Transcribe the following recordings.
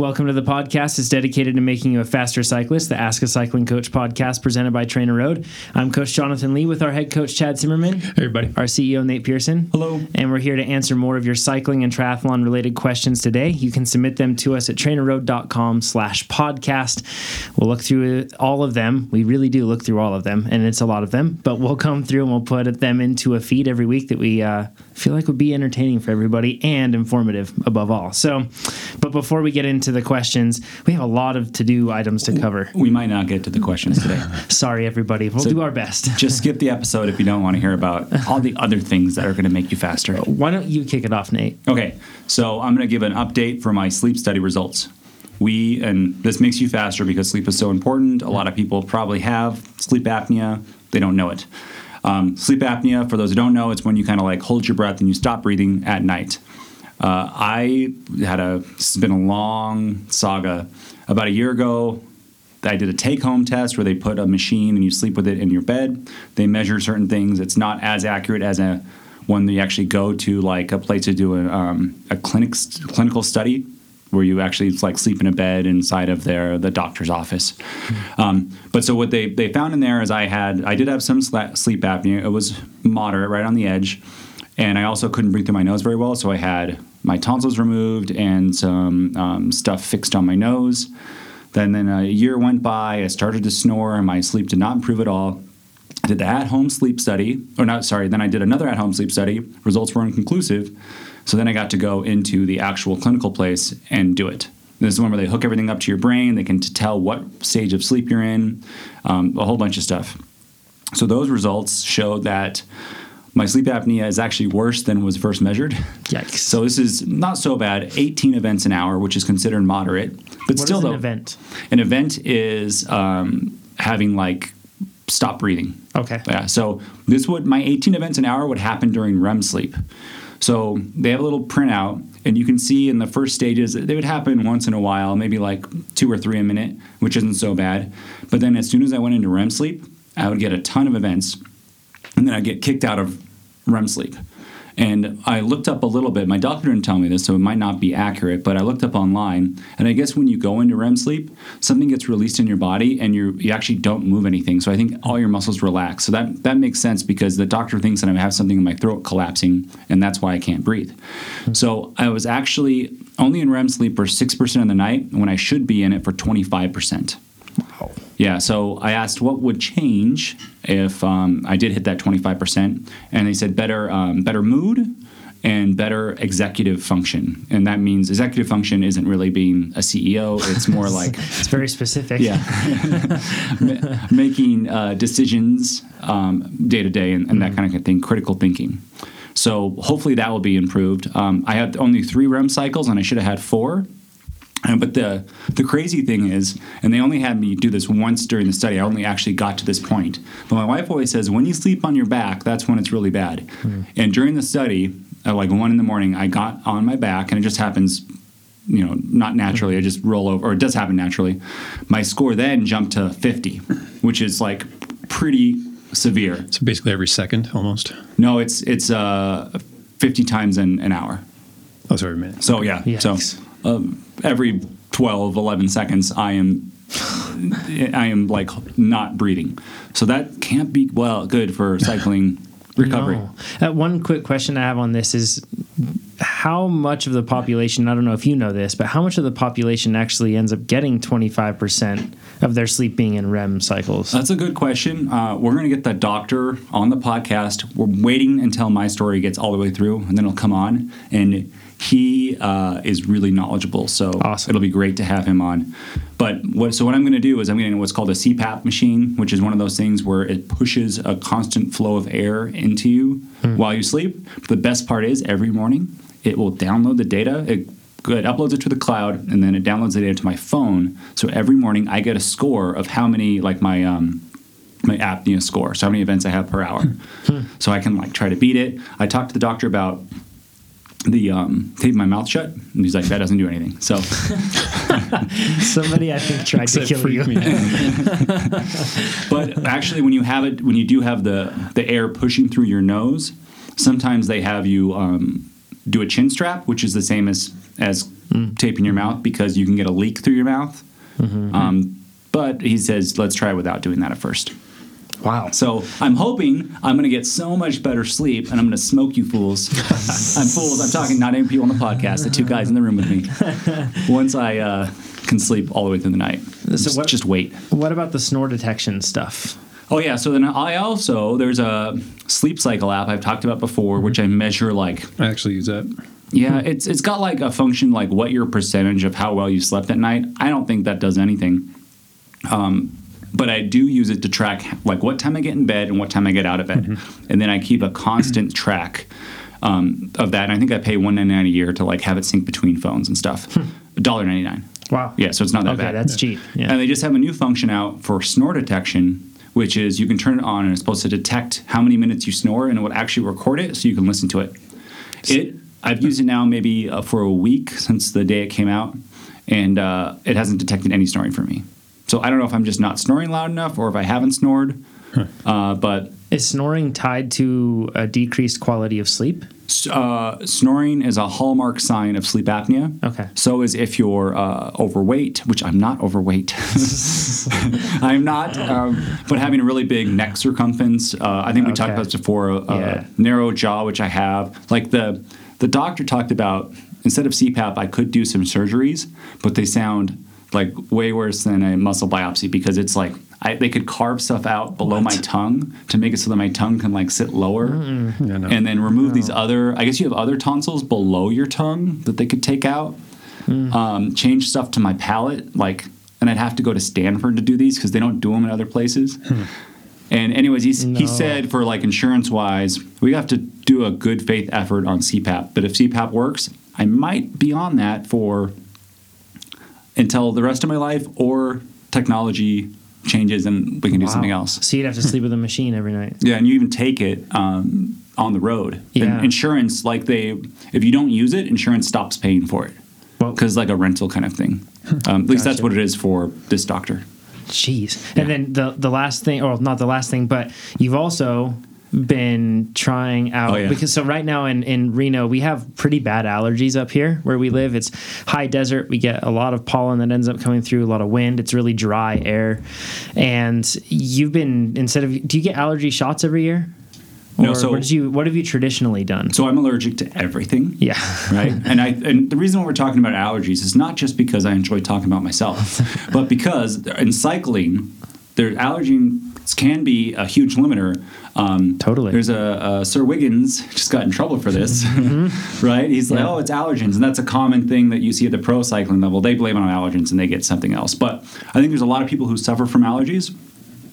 Welcome to the podcast. It's dedicated to making you a faster cyclist, the Ask a Cycling Coach podcast presented by TrainerRoad. I'm Coach Jonathan Lee with our head coach, Chad Timmerman. Hey, everybody. Our CEO, Nate Pearson. Hello. And we're here to answer more of your cycling and triathlon related questions today. You can submit them to us at trainerroad.com slash podcast. We'll look through all of them. We really do look through all of them, and it's a lot of them, but we'll come through and we'll put them into a feed every week that we uh, feel like would be entertaining for everybody and informative above all. So, but before we get into the questions, we have a lot of to do items to cover. We might not get to the questions today. Sorry, everybody. We'll So- do our best. Just skip the episode if you don't want to hear about all the other things that are going to make you faster. Uh, why don't you kick it off, Nate? Okay, so I'm going to give an update for my sleep study results. We, and this makes you faster because sleep is so important. A lot of people probably have sleep apnea, they don't know it. Um, sleep apnea, for those who don't know, it's when you kind of like hold your breath and you stop breathing at night. Uh, I had a, it's been a long saga. About a year ago, I did a take home test where they put a machine and you sleep with it in your bed. They measure certain things. It's not as accurate as a that you actually go to like a place to do a, um, a clinic clinical study where you actually like sleep in a bed inside of their the doctor's office. Um, but so what they they found in there is I had I did have some sleep apnea. It was moderate, right on the edge, and I also couldn't breathe through my nose very well. So I had my tonsils removed and some um, stuff fixed on my nose. Then, then a year went by. I started to snore, and my sleep did not improve at all. I did the at-home sleep study, or not. Sorry. Then I did another at-home sleep study. Results were inconclusive. So then I got to go into the actual clinical place and do it. This is one where they hook everything up to your brain. They can t- tell what stage of sleep you're in, um, a whole bunch of stuff. So those results showed that my sleep apnea is actually worse than was first measured. Yikes. So this is not so bad. 18 events an hour, which is considered moderate, but What still is an though, event? An event is um, having like stop breathing. Okay. Yeah. So this would my 18 events an hour would happen during REM sleep. So they have a little printout, and you can see in the first stages they would happen once in a while, maybe like two or three a minute, which isn't so bad. But then as soon as I went into REM sleep, I would get a ton of events, and then I'd get kicked out of REM sleep. And I looked up a little bit. My doctor didn't tell me this, so it might not be accurate, but I looked up online. And I guess when you go into REM sleep, something gets released in your body and you you actually don't move anything. So I think all your muscles relax. So that, that makes sense because the doctor thinks that I have something in my throat collapsing, and that's why I can't breathe. Hmm. So I was actually only in REM sleep for 6% of the night when I should be in it for 25%. Yeah, so I asked what would change if um, I did hit that 25%, and they said better, um, better mood and better executive function. And that means executive function isn't really being a CEO, it's more like It's very specific. yeah, making uh, decisions um, day to day and, and that kind of thing, critical thinking. So hopefully that will be improved. Um, I had only three REM cycles, and I should have had four. Uh, but the the crazy thing is, and they only had me do this once during the study. I only actually got to this point. But my wife always says, when you sleep on your back, that's when it's really bad. And during the study, at like one in the morning, I got on my back, and it just happens you know, not naturally. I just roll over, or it does happen naturally. My score then jumped to 50, which is like pretty severe. So basically every second almost. No, it's it's uh, 50 times an, an hour. Oh, sorry, a minute. So yeah, Yikes. so um, every 12, 11 seconds, I am I am like not breathing. So that can't be well good for cycling recovery. No. Uh, one quick question I have on this is how much of the population, I don't know if you know this, but how much of the population actually ends up getting 25% of their sleep being in REM cycles? That's a good question. Uh, we're going to get the doctor on the podcast. We're waiting until my story gets all the way through, and then it'll come on. And he uh, is really knowledgeable, so Awesome. it'll be great to have him on. But what so what I'm going to do is I'm going to what's called a CPAP machine, which is one of those things where it pushes a constant flow of air into you while you sleep. The best part is every morning it will download the data. It Good. Uploads it to the cloud, and then it downloads the data to my phone. So every morning, I get a score of how many, like my um, my apnea score, so how many events I have per hour. so I can like try to beat it. I talked to the doctor about the um, tape my mouth shut, and he's like, that doesn't do anything. So Somebody, I think, tried to kill you. me but actually when you have it when you do have the the air pushing through your nose sometimes they have you um, do a chin strap which is the same as as taping your mouth because you can get a leak through your mouth. Um, but he says, let's try without doing that at first. Wow. So I'm hoping I'm going to get so much better sleep, and I'm going to smoke you fools. I'm fools. I'm talking not any people on the podcast. The two guys in the room with me. Once I uh, can sleep all the way through the night, just, what- just wait. What about the snore detection stuff? Oh yeah. So then I also there's a sleep cycle app I've talked about before, which I measure like I actually use that. yeah, it's it's got like a function like what your percentage of how well you slept at night. I don't think that does anything. Um, but I do use it to track like what time I get in bed and what time I get out of bed, and then I keep a constant track um, of that. And I think I pay one ninety nine a year to like have it sync between phones and stuff. Dollar ninety nine. Wow. Yeah, so it's not that Okay, bad. that's cheap. Yeah. And they just have a new function out for snore detection, which is you can turn it on and it's supposed to detect how many minutes you snore and it will actually record it so you can listen to it. It I've used it now maybe uh, for a week since the day it came out, and uh, it hasn't detected any snoring for me. So I don't know if I'm just not snoring loud enough or if I haven't snored. Uh, but Is snoring tied to a decreased quality of sleep? uh, snoring is a hallmark sign of sleep apnea. Okay. So is if you're uh, overweight, which I'm not overweight. I'm not, um, but having a really big neck circumference. Uh, I think we talked about this before. Uh, Yeah. Narrow jaw, which I have. Like the the doctor talked about. Instead of CPAP, I could do some surgeries, but they sound like way worse than a muscle biopsy because it's like I, they could carve stuff out below my tongue to make it so that my tongue can like sit lower Yeah, no. and then remove these other i guess you have other tonsils below your tongue that they could take out um, change stuff to my palate like and i'd have to go to stanford to do these because they don't do them in other places. And anyways No. he said for like insurance wise we have to do a good faith effort on cpap but if cpap works i might be on that for until the rest of my life or technology changes and we can do Wow. something else So you'd have to sleep with a machine every night. yeah, and you even take it um, on the road. Yeah. And insurance, like they, if you don't use it, insurance stops paying for it Well, because like a rental kind of thing. Um, at least that's what it is for this doctor. Jeez. And then the the last thing, or not the last thing, but you've also been trying out Oh, yeah. because so right now in in Reno we have pretty bad allergies up here where we live. It's high desert. We get a lot of pollen that ends up coming through. A lot of wind. It's really dry air. And you've been instead of do you get allergy shots every year? No, Or so- what you what have you traditionally done? So I'm allergic to everything. yeah. right? and I and the reason why we're talking about allergies is not just because I enjoy talking about myself, but because in cycling, there's allergies can be a huge limiter. Um, Totally. There's a, a Sir Wiggins just got in trouble for this, right? He's like, Yeah. oh, it's allergens, and that's a common thing that you see at the pro cycling level. They blame it on allergens and they get something else. But I think there's a lot of people who suffer from allergies,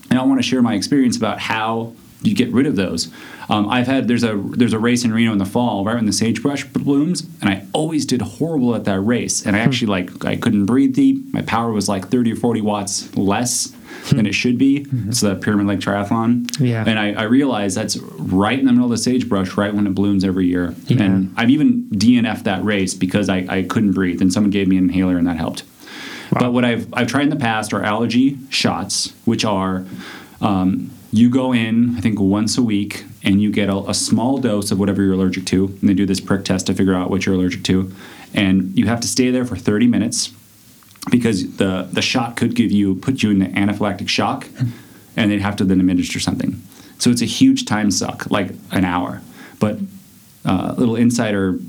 and I want to share my experience about how you get rid of those. Um, I've had there's a there's a race in Reno in the fall, right when the sagebrush blooms, and I always did horrible at that race. And I actually like I couldn't breathe deep. My power was like 30 or 40 watts less than it should be. It's the Pyramid Lake Triathlon. Yeah. And I, I realized that's right in the middle of the sagebrush, right when it blooms every year. Yeah. And I've even DNF'd that race because I, I couldn't breathe, and someone gave me an inhaler, and that helped. But what I've I've tried in the past are allergy shots, which are um, you go in I think once a week and you get a, a small dose of whatever you're allergic to, and they do this prick test to figure out what you're allergic to, and you have to stay there for 30 minutes because the the shot could give you put you in the anaphylactic shock, and they'd have to then administer something. So it's a huge time suck, like an hour. But uh, little insider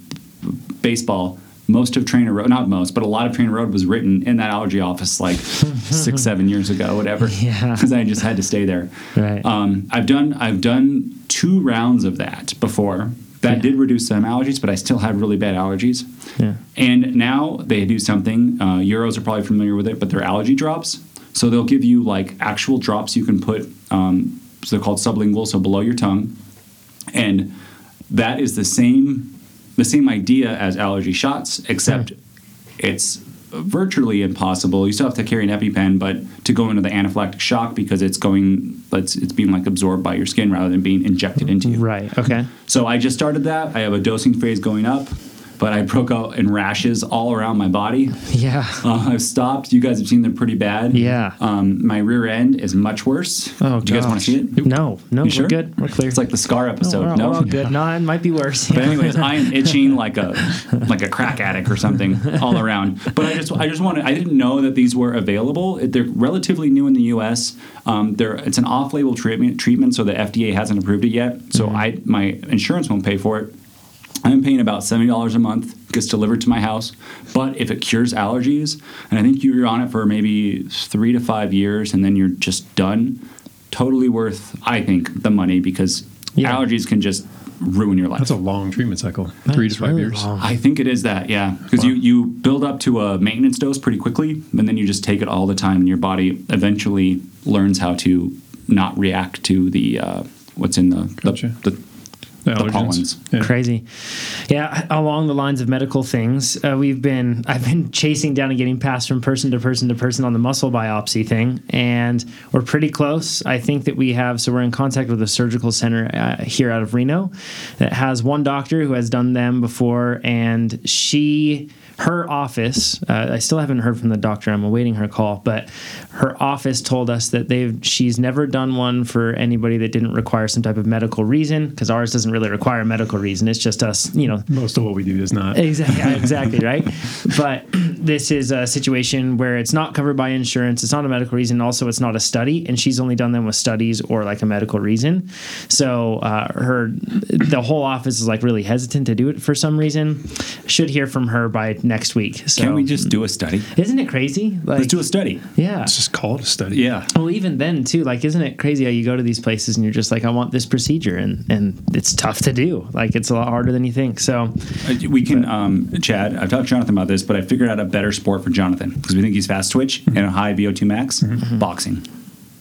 baseball. Most of TrainerRoad, not most, but a lot of TrainerRoad was written in that allergy office like six, seven years ago, whatever. Yeah. because I just had to stay there. Right. Um, I've done I've done two rounds of that before. That Yeah. did reduce some allergies, but I still had really bad allergies. Yeah. And now they do something. Uh, Euros are probably familiar with it, but they're allergy drops. So they'll give you like actual drops you can put. Um, so they're called sublingual, so below your tongue, and that is the same the same idea as allergy shots, except it's virtually impossible. You still have to carry an EpiPen, but to go into the anaphylactic shock because it's going, it's, it's being like absorbed by your skin rather than being injected into you. Right. Okay. So I just started that. I have a dosing phase going up. But I broke out in rashes all around my body. Yeah. Uh, I've stopped. You guys have seen them pretty bad. Yeah. Um, my rear end is much worse. Oh, Do you guys want to see it? No, no, You sure? we're good. We're clear. It's like the scar no, episode. we're, no, all good. No, it might be worse. But anyways, I am itching like a like a crack addict or something all around. But I just I just wanted I didn't know that these were available. They're relatively new in the U.S. Um, they're it's an off-label treatment treatment, so the FDA hasn't approved it yet. So Mm-hmm. I my insurance won't pay for it. I'm paying about seventy dollars a month. Gets delivered to my house. But if it cures allergies, and I think you're on it for maybe three to five years, and then you're just done. Totally worth, I think, the money because Yeah. allergies can just ruin your life. That's a long treatment cycle. Three to five really years. long. I think it is that, yeah, because you you build up to a maintenance dose pretty quickly, and then you just take it all the time, and your body eventually learns how to not react to the uh, what's in the Gotcha. the, the, The the allergens. pollens. Yeah. Crazy. Yeah, along the lines of medical things, uh, we've been I've been chasing down and getting passed from person to person to person on the muscle biopsy thing, and we're pretty close. I think that we have so we're in contact with a surgical center uh, here out of Reno that has one doctor who has done them before, and she her office uh, i still haven't heard from the doctor i'm awaiting her call but her office told us that they've she's never done one for anybody that didn't require some type of medical reason because ours doesn't really require a medical reason it's just us you know Most of what we do does not. Exactly, exactly right. But this is a situation where it's not covered by insurance. It's not a medical reason. Also, it's not a study, and she's only done them with studies or like a medical reason. So uh, her, the whole office is like really hesitant to do it for some reason. Should hear from her by next week. So Can't we just do a study? Isn't it crazy? Like, Let's do a study. yeah. It's just called a study. Yeah. Well, even then too, like, isn't it crazy how you go to these places and you're just like, I want this procedure, and and it's tough to do. Like, it's a lot harder than you think. So, Uh, We can, um, Chad. I've talked to Jonathan about this, but I figured out a better sport for Jonathan because we think he's fast twitch and a high VO2 max. Boxing.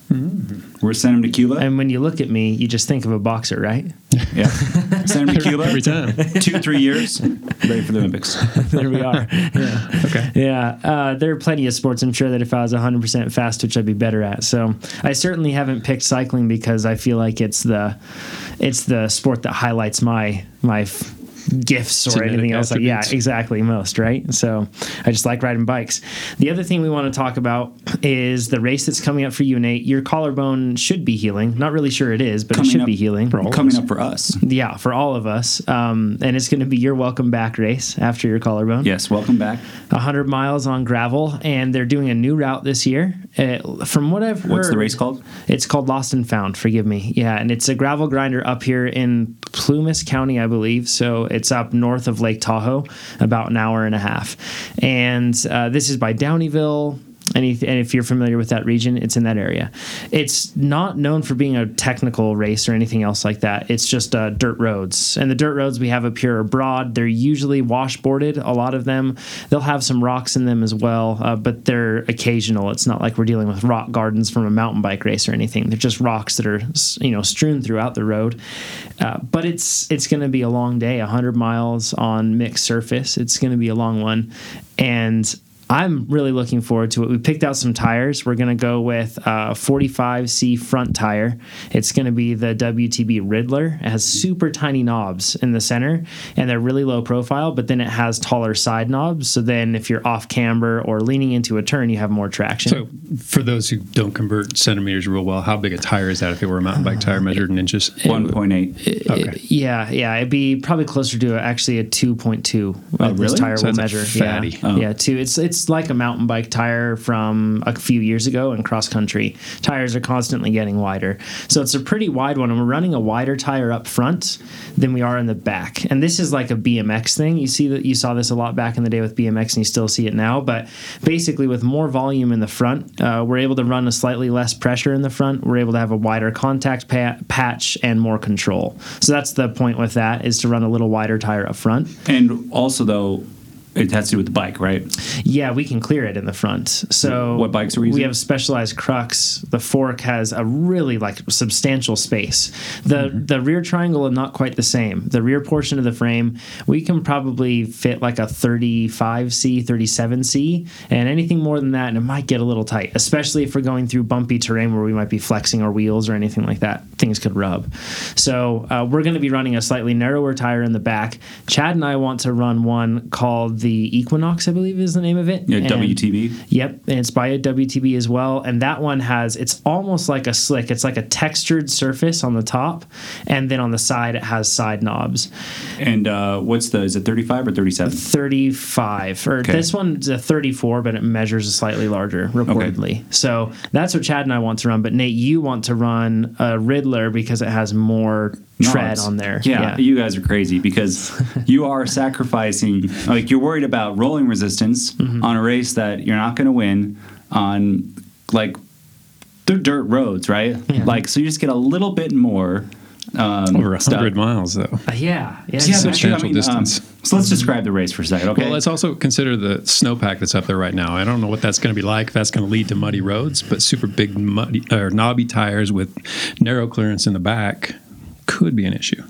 We're sending him to Cuba. and when you look at me, you just think of a boxer, right? yeah, send him to Cuba Every time. Two, three years, ready for the Olympics. there we are. Yeah. Okay. Yeah. Uh, there are plenty of sports I'm sure that if I was 100% fast which I'd be better at. So I certainly haven't picked cycling because I feel like it's the it's the sport that highlights my my f- gifts or Genetic anything else like yeah exactly most right so i just like riding bikes the other thing we want to talk about is the race that's coming up for you nate your collarbone should be healing not really sure it is but Coming it should up be healing for all Coming us. up for us. yeah for all of us um, and it's going to be your welcome back race after your collarbone Yes, welcome back. 100 miles on gravel, and they're doing a new route this year. Uh, from what I've heard, What's the race called? It's called Lost and Found. Forgive me. Yeah, and it's a gravel grinder up here in Plumas County, I believe. So it's up north of Lake Tahoe, about an hour and a half. And uh, this is by Downieville. And if, and if you're familiar with that region, it's in that area. It's not known for being a technical race or anything else like that. It's just uh, dirt roads. And the dirt roads we have up here are broad. They're usually washboarded, a lot of them. They'll have some rocks in them as well, uh, but they're occasional. It's not like we're dealing with rock gardens from a mountain bike race or anything. They're just rocks that are you know strewn throughout the road. Uh, but it's it's going to be a long day, 100 miles on mixed surface. It's going to be a long one, and I'm really looking forward to it. We picked out some tires. We're going to go with uh, a 45C front tire. It's going to be the WTB Riddler. It has super tiny knobs in the center and they're really low profile, but then it has taller side knobs. So then if you're off camber or leaning into a turn, you have more traction. So, for those who don't convert centimeters real well, how big a tire is that if it were a mountain bike tire measured in inches? Uh, one point eight. Uh, okay. Yeah, yeah, it'd be probably closer to actually a two point two. Oh, really? This tire So will that's a measure. fatty. Yeah, Oh. yeah, two. It's it's like a mountain bike tire from a few years ago in cross country. Tires are constantly getting wider, so it's a pretty wide one. And we're running a wider tire up front than we are in the back. And this is like a BMX thing. You see that you saw this a lot back in the day with BMX, and you still see it now. But basically, with more volume in the front, uh, we're able to run a slightly less pressure in the front. We're able to have a wider contact pa- patch and more control. So that's the point with that is to run a little wider tire up front. And also, though, it has to do with the bike, right? Yeah, we can clear it in the front. So What bikes are we using? We have specialized crux. The fork has a really like substantial space. The Mm-hmm. the rear triangle is not quite the same. The rear portion of the frame, we can probably fit like a 35C, 37C, and anything more than that, and it might get a little tight, especially if we're going through bumpy terrain where we might be flexing our wheels or anything like that. Things could rub. So uh, we're going to be running a slightly narrower tire in the back. Chad and I want to run one called the Equinox, I believe is the name of it. Yeah, And- WTB. Yep, and it's by a WTB as well. And that one has it's almost like a slick. It's like a textured surface on the top, and then on the side it has side knobs. And uh, what's the? Is it 35 or 37? Thirty-five, or Okay. this one's a thirty-four, but it measures a slightly larger, reportedly. Okay. So that's what Chad and I want to run. But Nate, you want to run a Riddler because it has more tread Knobs. on there. Yeah, you guys are crazy because you are sacrificing. Like you're worried about rolling resistance Mm-hmm. on a race that you're not going to win on, like they're dirt roads, right? Yeah. Like so, you just get a little bit more. Um, Over a stuff. hundred miles, though. Uh, yeah, yeah. Yeah, Substantial I mean, distance. um, so let's describe the race for a second, okay? Well, let's also consider the snowpack that's up there right now. I don't know what that's going to be like. If that's going to lead to muddy roads, but super big muddy or knobby tires with narrow clearance in the back could be an issue.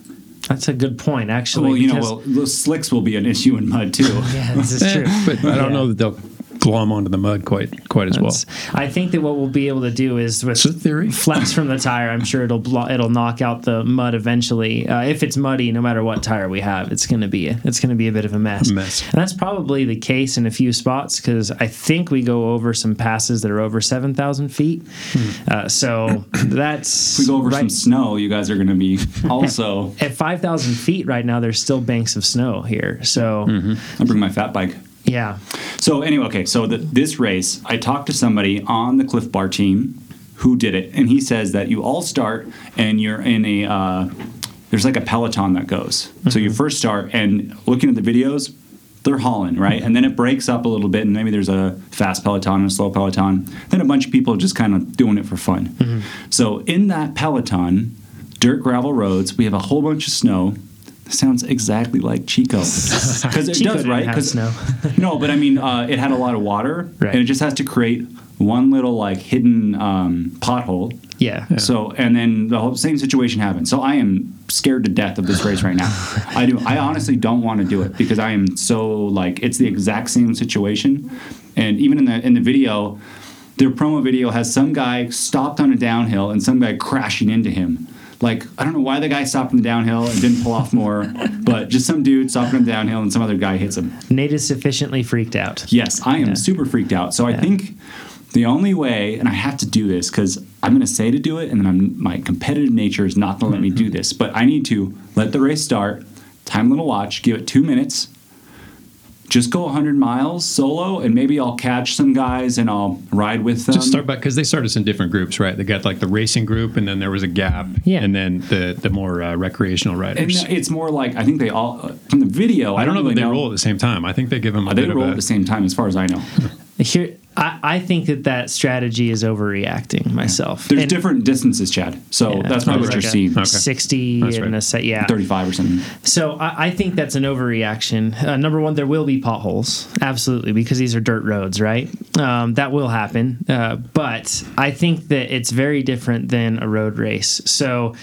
That's a good point, actually. well, you know, well, those slicks will be an issue in mud too. yeah, this is true. But I don't Yeah. know that they'll glom onto the mud quite quite as well. I think that what we'll be able to do is with It's a theory. flex from the tire. I'm sure it'll blo- it'll knock out the mud eventually. Uh, if it's muddy, no matter what tire we have, it's gonna be a, it's gonna be a bit of a mess. Mess. And that's probably the case in a few spots because I think we go over some passes that are over seven thousand feet. Uh, so that's If we go over right, some snow, you guys are going to be also. at five thousand feet right now. There's still banks of snow here. So I bring my fat bike. Yeah, So anyway, okay. So the, this race, I talked to somebody on the Clif Bar team who did it, and he says that you all start and you're in a uh, there's like a peloton that goes. So you first start and looking at the videos, they're hauling right, and then it breaks up a little bit, and maybe there's a fast peloton and a slow peloton. Then a bunch of people just kind of doing it for fun. So in that peloton, dirt gravel roads, we have a whole bunch of snow. Sounds exactly like Chico because it Chico does right have 'Cause- snow. no, but I mean, uh, it had a lot of water, Right. and it just has to create one little like hidden um, pothole. yeah. So, and then the whole same situation happened. So I am scared to death of this race right now. I do. I honestly don't want to do it because I am so like it's the exact same situation, and even in the in the video, their promo video has some guy stopped on a downhill and some guy crashing into him. Like I don't know why the guy stopped in the downhill and didn't pull off more, but just some dude stopped on the downhill and some other guy hits him. Nate is sufficiently freaked out. Yes, I am Yeah. super freaked out. So I think the only way, and I have to do this because I'm going to say to do it, and then I'm, my competitive nature is not going to let me Mm-hmm. do this. But I need to let the race start, time a little watch, give it two minutes, just go 100 miles solo, and maybe I'll catch some guys and I'll ride with them. Just start back because they started us in different groups, right? They got like the racing group, and then there was a gap, Yeah. and then the the more uh, recreational and riders. it's more like I think they all uh, from the video. I, I don't know really that they roll at the same time. I think they give them a They bit roll of at the same time, as far as I know. Here, I, I think that that strategy is overreacting myself. There's And- different distances, Chad. So Yeah. that's probably There's what you're a seeing. Okay. 60 That's and right. a set, yeah. 35 or something. So I, I think that's an overreaction. Uh, number one, there will be potholes, absolutely, because these are dirt roads, right? Um, that will happen. Uh, but I think that it's very different than a road race. So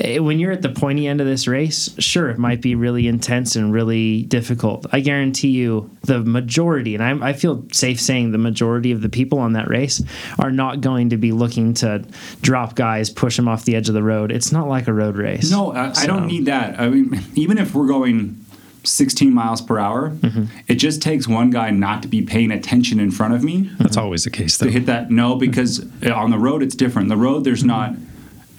Eh, when you're at the pointy end of this race, sure, it might be really intense and really difficult. I guarantee you, the majority, and I, I feel safe saying the majority of the people on that race are not going to be looking to drop guys, push them off the edge of the road. It's not like a road race. No, I, I don't need that. I mean, even if we're going 16 miles per hour, Mm-hmm. it just takes one guy not to be paying attention in front of me That's always the case, though. to hit that. No, because eh, on the road it's different. The road there's mm-hmm. not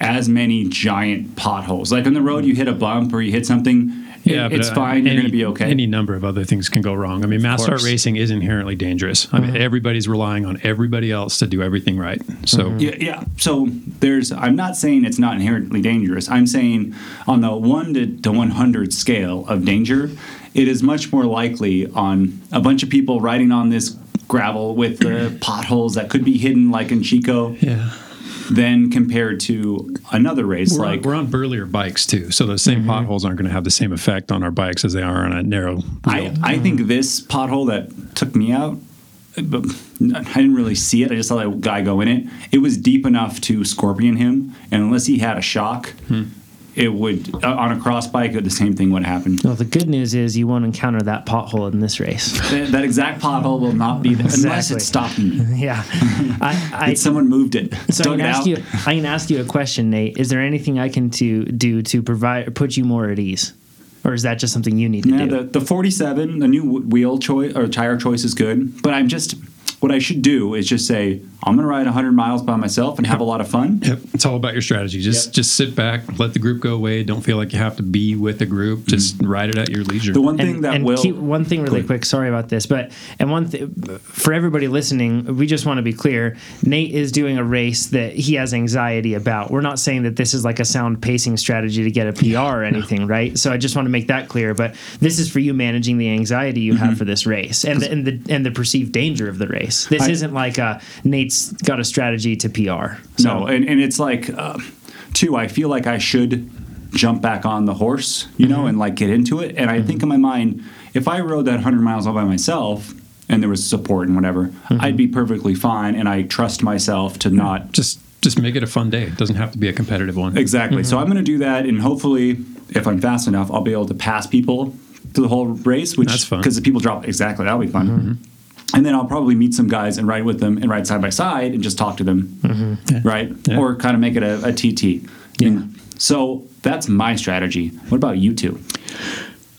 as many giant potholes. Like on the road, you hit a bump or you hit something. Yeah, it- but, it's uh, fine. You're any- going to be okay. Any number of other things can go wrong. I mean, mass start racing is inherently dangerous. I mean, everybody's relying on everybody else to do everything right. So Yeah, yeah. So there's. I'm not saying it's not inherently dangerous. I'm saying on the one to, to 100 scale of danger, it is much more likely on a bunch of people riding on this gravel with the potholes that could be hidden, like in Chico. yeah, then compared to another race We're, like on, we're on burlier bikes too, so those same mm-hmm. potholes aren't going to have the same effect on our bikes as they are on a narrow. I, wheel. I think mm-hmm. this pothole that took me out, but I didn't really see it. I just saw that guy go in it. It was deep enough to scorpion him, and unless he had a shock, hmm. It would uh, on a cross bike. The same thing would happen. Well, the good news is you won't encounter that pothole in this race. that, that exact pothole will not be there unless Exactly. it's stopping me. yeah, I, I someone moved it. so I can ask out. you. I can ask you a question, Nate. Is there anything I can to do to provide put you more at ease, or is that just something you need to Yeah, do? the, the 47, the new wheel choice or tire choice is good, but I'm just what I should do is just say I'm going to ride 100 miles by myself and have a lot of fun. Yep, it's all about your strategy. Just Yep. just sit back, let the group go away. Don't feel like you have to be with the group. Just ride it at your leisure. The one thing and, that and will keep one thing really quick. Sorry about this, but and one thing for everybody listening, we just want to be clear. Nate is doing a race that he has anxiety about. We're not saying that this is like a sound pacing strategy to get a PR or anything, right? So I just want to make that clear. But this is for you managing the anxiety you Mm-hmm. have for this race and the, and the and the perceived danger of the race. This I- isn't like a Nate's got a strategy to PR. No, and, and it's like, uh, two, I feel like I should jump back on the horse, you know, mm-hmm. and like get into it. And I mm-hmm. think in my mind, if I rode that 100 miles all by myself and there was support and whatever, mm-hmm. I'd be perfectly fine. And I trust myself to not. just just make it a fun day. It doesn't have to be a competitive one. Exactly. So I'm going to do that. And hopefully, if I'm fast enough, I'll be able to pass people through the whole race, which That's fun. because the people drop exactly. That'll be fun. And then I'll probably meet some guys and ride with them and ride side by side and just talk to them, right? Yeah. Or kind of make it a, a TT. Yeah. So that's my strategy. What about you two?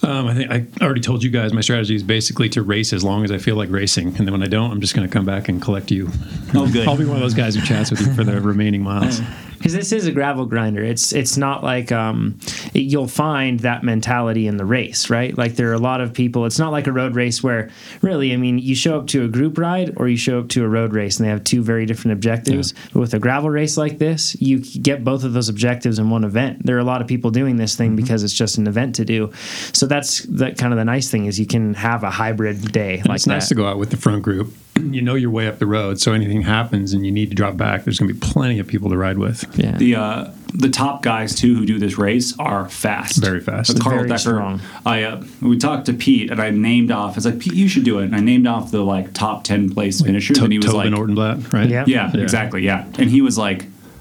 Um, I think I already told you guys my strategy is basically to race as long as I feel like racing, and then when I don't, I'm just going to come back and collect you. Oh, good. I'll be one of those guys who chats with you for the remaining miles. Because this is a gravel grinder. It's it's not like um, it- you'll find that mentality in the race, right? Like there are a lot of people. It's not like a road race where really, I mean, you show up to a group ride or you show up to a road race, and they have two very different objectives. But with a gravel race like this, you get both of those objectives in one event. There are a lot of people doing this thing because it's just an event to do. So that's that kind of the nice thing is you can have a hybrid day And like it's nice to go out with the front group. You know your way up the road, so anything happens and you need to drop back, there's going to be plenty of people to ride with. yeah. The uh, the top guys too who do this race are fast, Very fast. Carl Very Decker. strong. I uh, we talked to Pete and I named off. I was like, Pete, you should do it. And I named off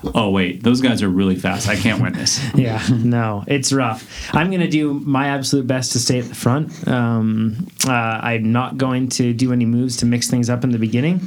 the like top ten place finishers, To- and he was Tobin like, Ortenblad, right? Yeah. yeah, exactly, yeah. And he was like, oh wait, those guys are really fast. I can't win this. yeah, no, it's rough. I'm going to do my absolute best to stay at the front. Um, uh, I'm not going to do any moves to mix things up in the beginning,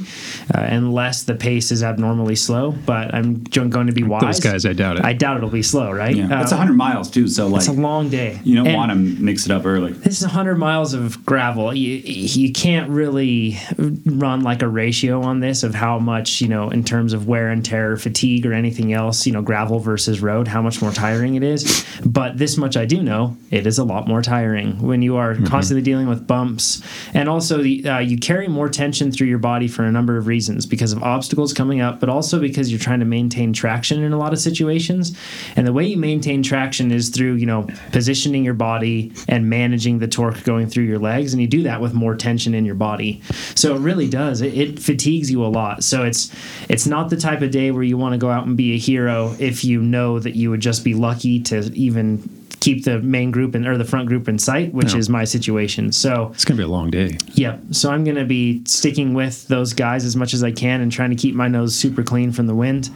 uh, unless the pace is abnormally slow. But I'm going to be wise. Those guys, I doubt it. I doubt it'll be slow, right? Yeah, Uh, it's 100 miles too, so like It's a long day. you don't And- want to mix it up early. this is 100 miles of gravel. You, you can't really run like a ratio on this of how much, you know, in terms of wear and tear, fatigue, or anything else, you know, gravel versus road, how much more tiring it is. But this much I do know it is a lot more tiring when you are constantly dealing with bumps. And also, the, uh, you carry more tension through your body for a number of reasons because of obstacles coming up, but also because you're trying to maintain traction in a lot of situations. And the way you maintain traction is through, you know, positioning your body and managing the torque going through your legs. And you do that with more tension in your body. So it really does. It, it fatigues you a lot. So it's it's not the type of day where you want to go out and be a hero if you know that you would just be lucky to even keep the main group in, or the front group in sight, which No. is my situation. So It's going to be a long day. Yep. So I'm going to be sticking with those guys as much as I can and trying to keep my nose super clean from the wind.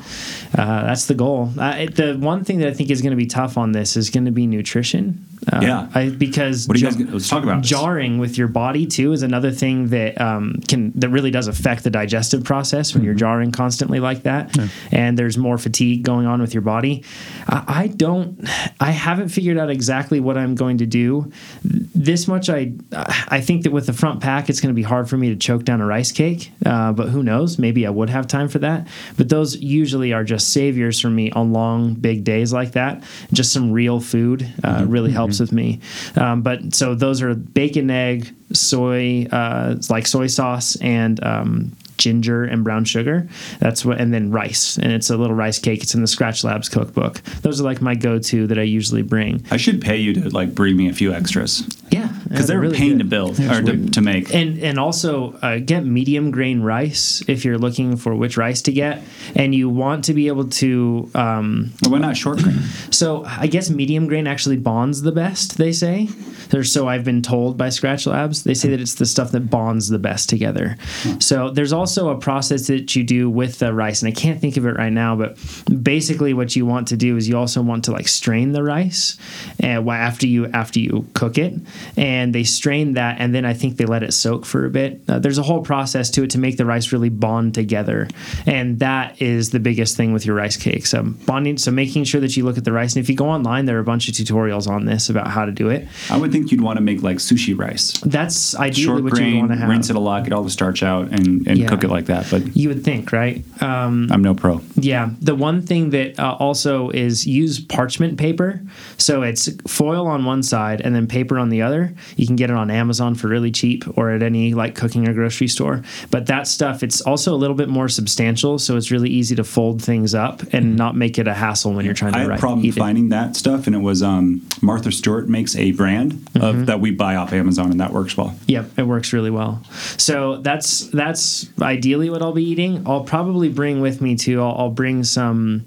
Uh, that's the goal. Uh, it, the one thing that I think is going to be tough on this is going to be nutrition. Uh, Yeah. I, because What do you ja- guys? Let's talk about this. jarring with your body too is another thing that um, can that really does affect the digestive process when you're jarring constantly like that. And there's more fatigue going on with your body. I, I don't i haven't figured out exactly what i'm going to do. This much i i think that with the front pack it's going to be hard for me to choke down a rice cake uh, but who knows? Maybe i would have time for that. But those usually are just saviors for me on long big days like that. Just some real food uh, really helps with me. Um, but so those are bacon egg soy uh, like soy sauce and um, ginger and brown sugar. That's what and then rice. And it's a little rice cake. It's in the Skratch Labs cookbook. Those are like my go-to that i usually bring. I should pay you to like bring me a few extras. Yeah because they're really a pain good. to build or to, to make. And and also uh, get medium grain rice if you're looking for which rice to get, and you want to be able to. Um, Or why not short grain? so I guess medium grain actually bonds the best. They say, or so I've been told by Skratch Labs. They say that it's the stuff that bonds the best together. So there's also a process that you do with the rice, and I can't think of it right now, but basically what you want to do is you also want to like strain the rice, and why after you after you cook it, and they strain that, and then I think they let it soak for a bit. Uh, there's a whole process to it to make the rice really bond together, and that is the biggest thing with your rice cakes. Um, bonding, so making sure that you look at the rice, and if you go online, there are a bunch of tutorials on this about how to do it. I would think you'd want to make like sushi rice. That's ideally Short what you want to have. rinse it a lot, get all the starch out, and, and Yeah. cook it like that. But You would think, right? Um, I'm no pro. Yeah, the one thing that uh, also is use parchment paper. So it's foil on one side and then paper on the other. You can get it on Amazon for really cheap or at any like cooking or grocery store. But that stuff, it's also a little bit more substantial, so it's really easy to fold things up and not make it a hassle when you're trying to I had a problem eat it. finding that stuff, and it was um, Martha Stewart makes a brand Mm-hmm. of that we buy off Amazon, and that works well. Yep, it works really well. So that's that's ideally what I'll be eating. I'll probably bring with me too. I'll, I'll bring some.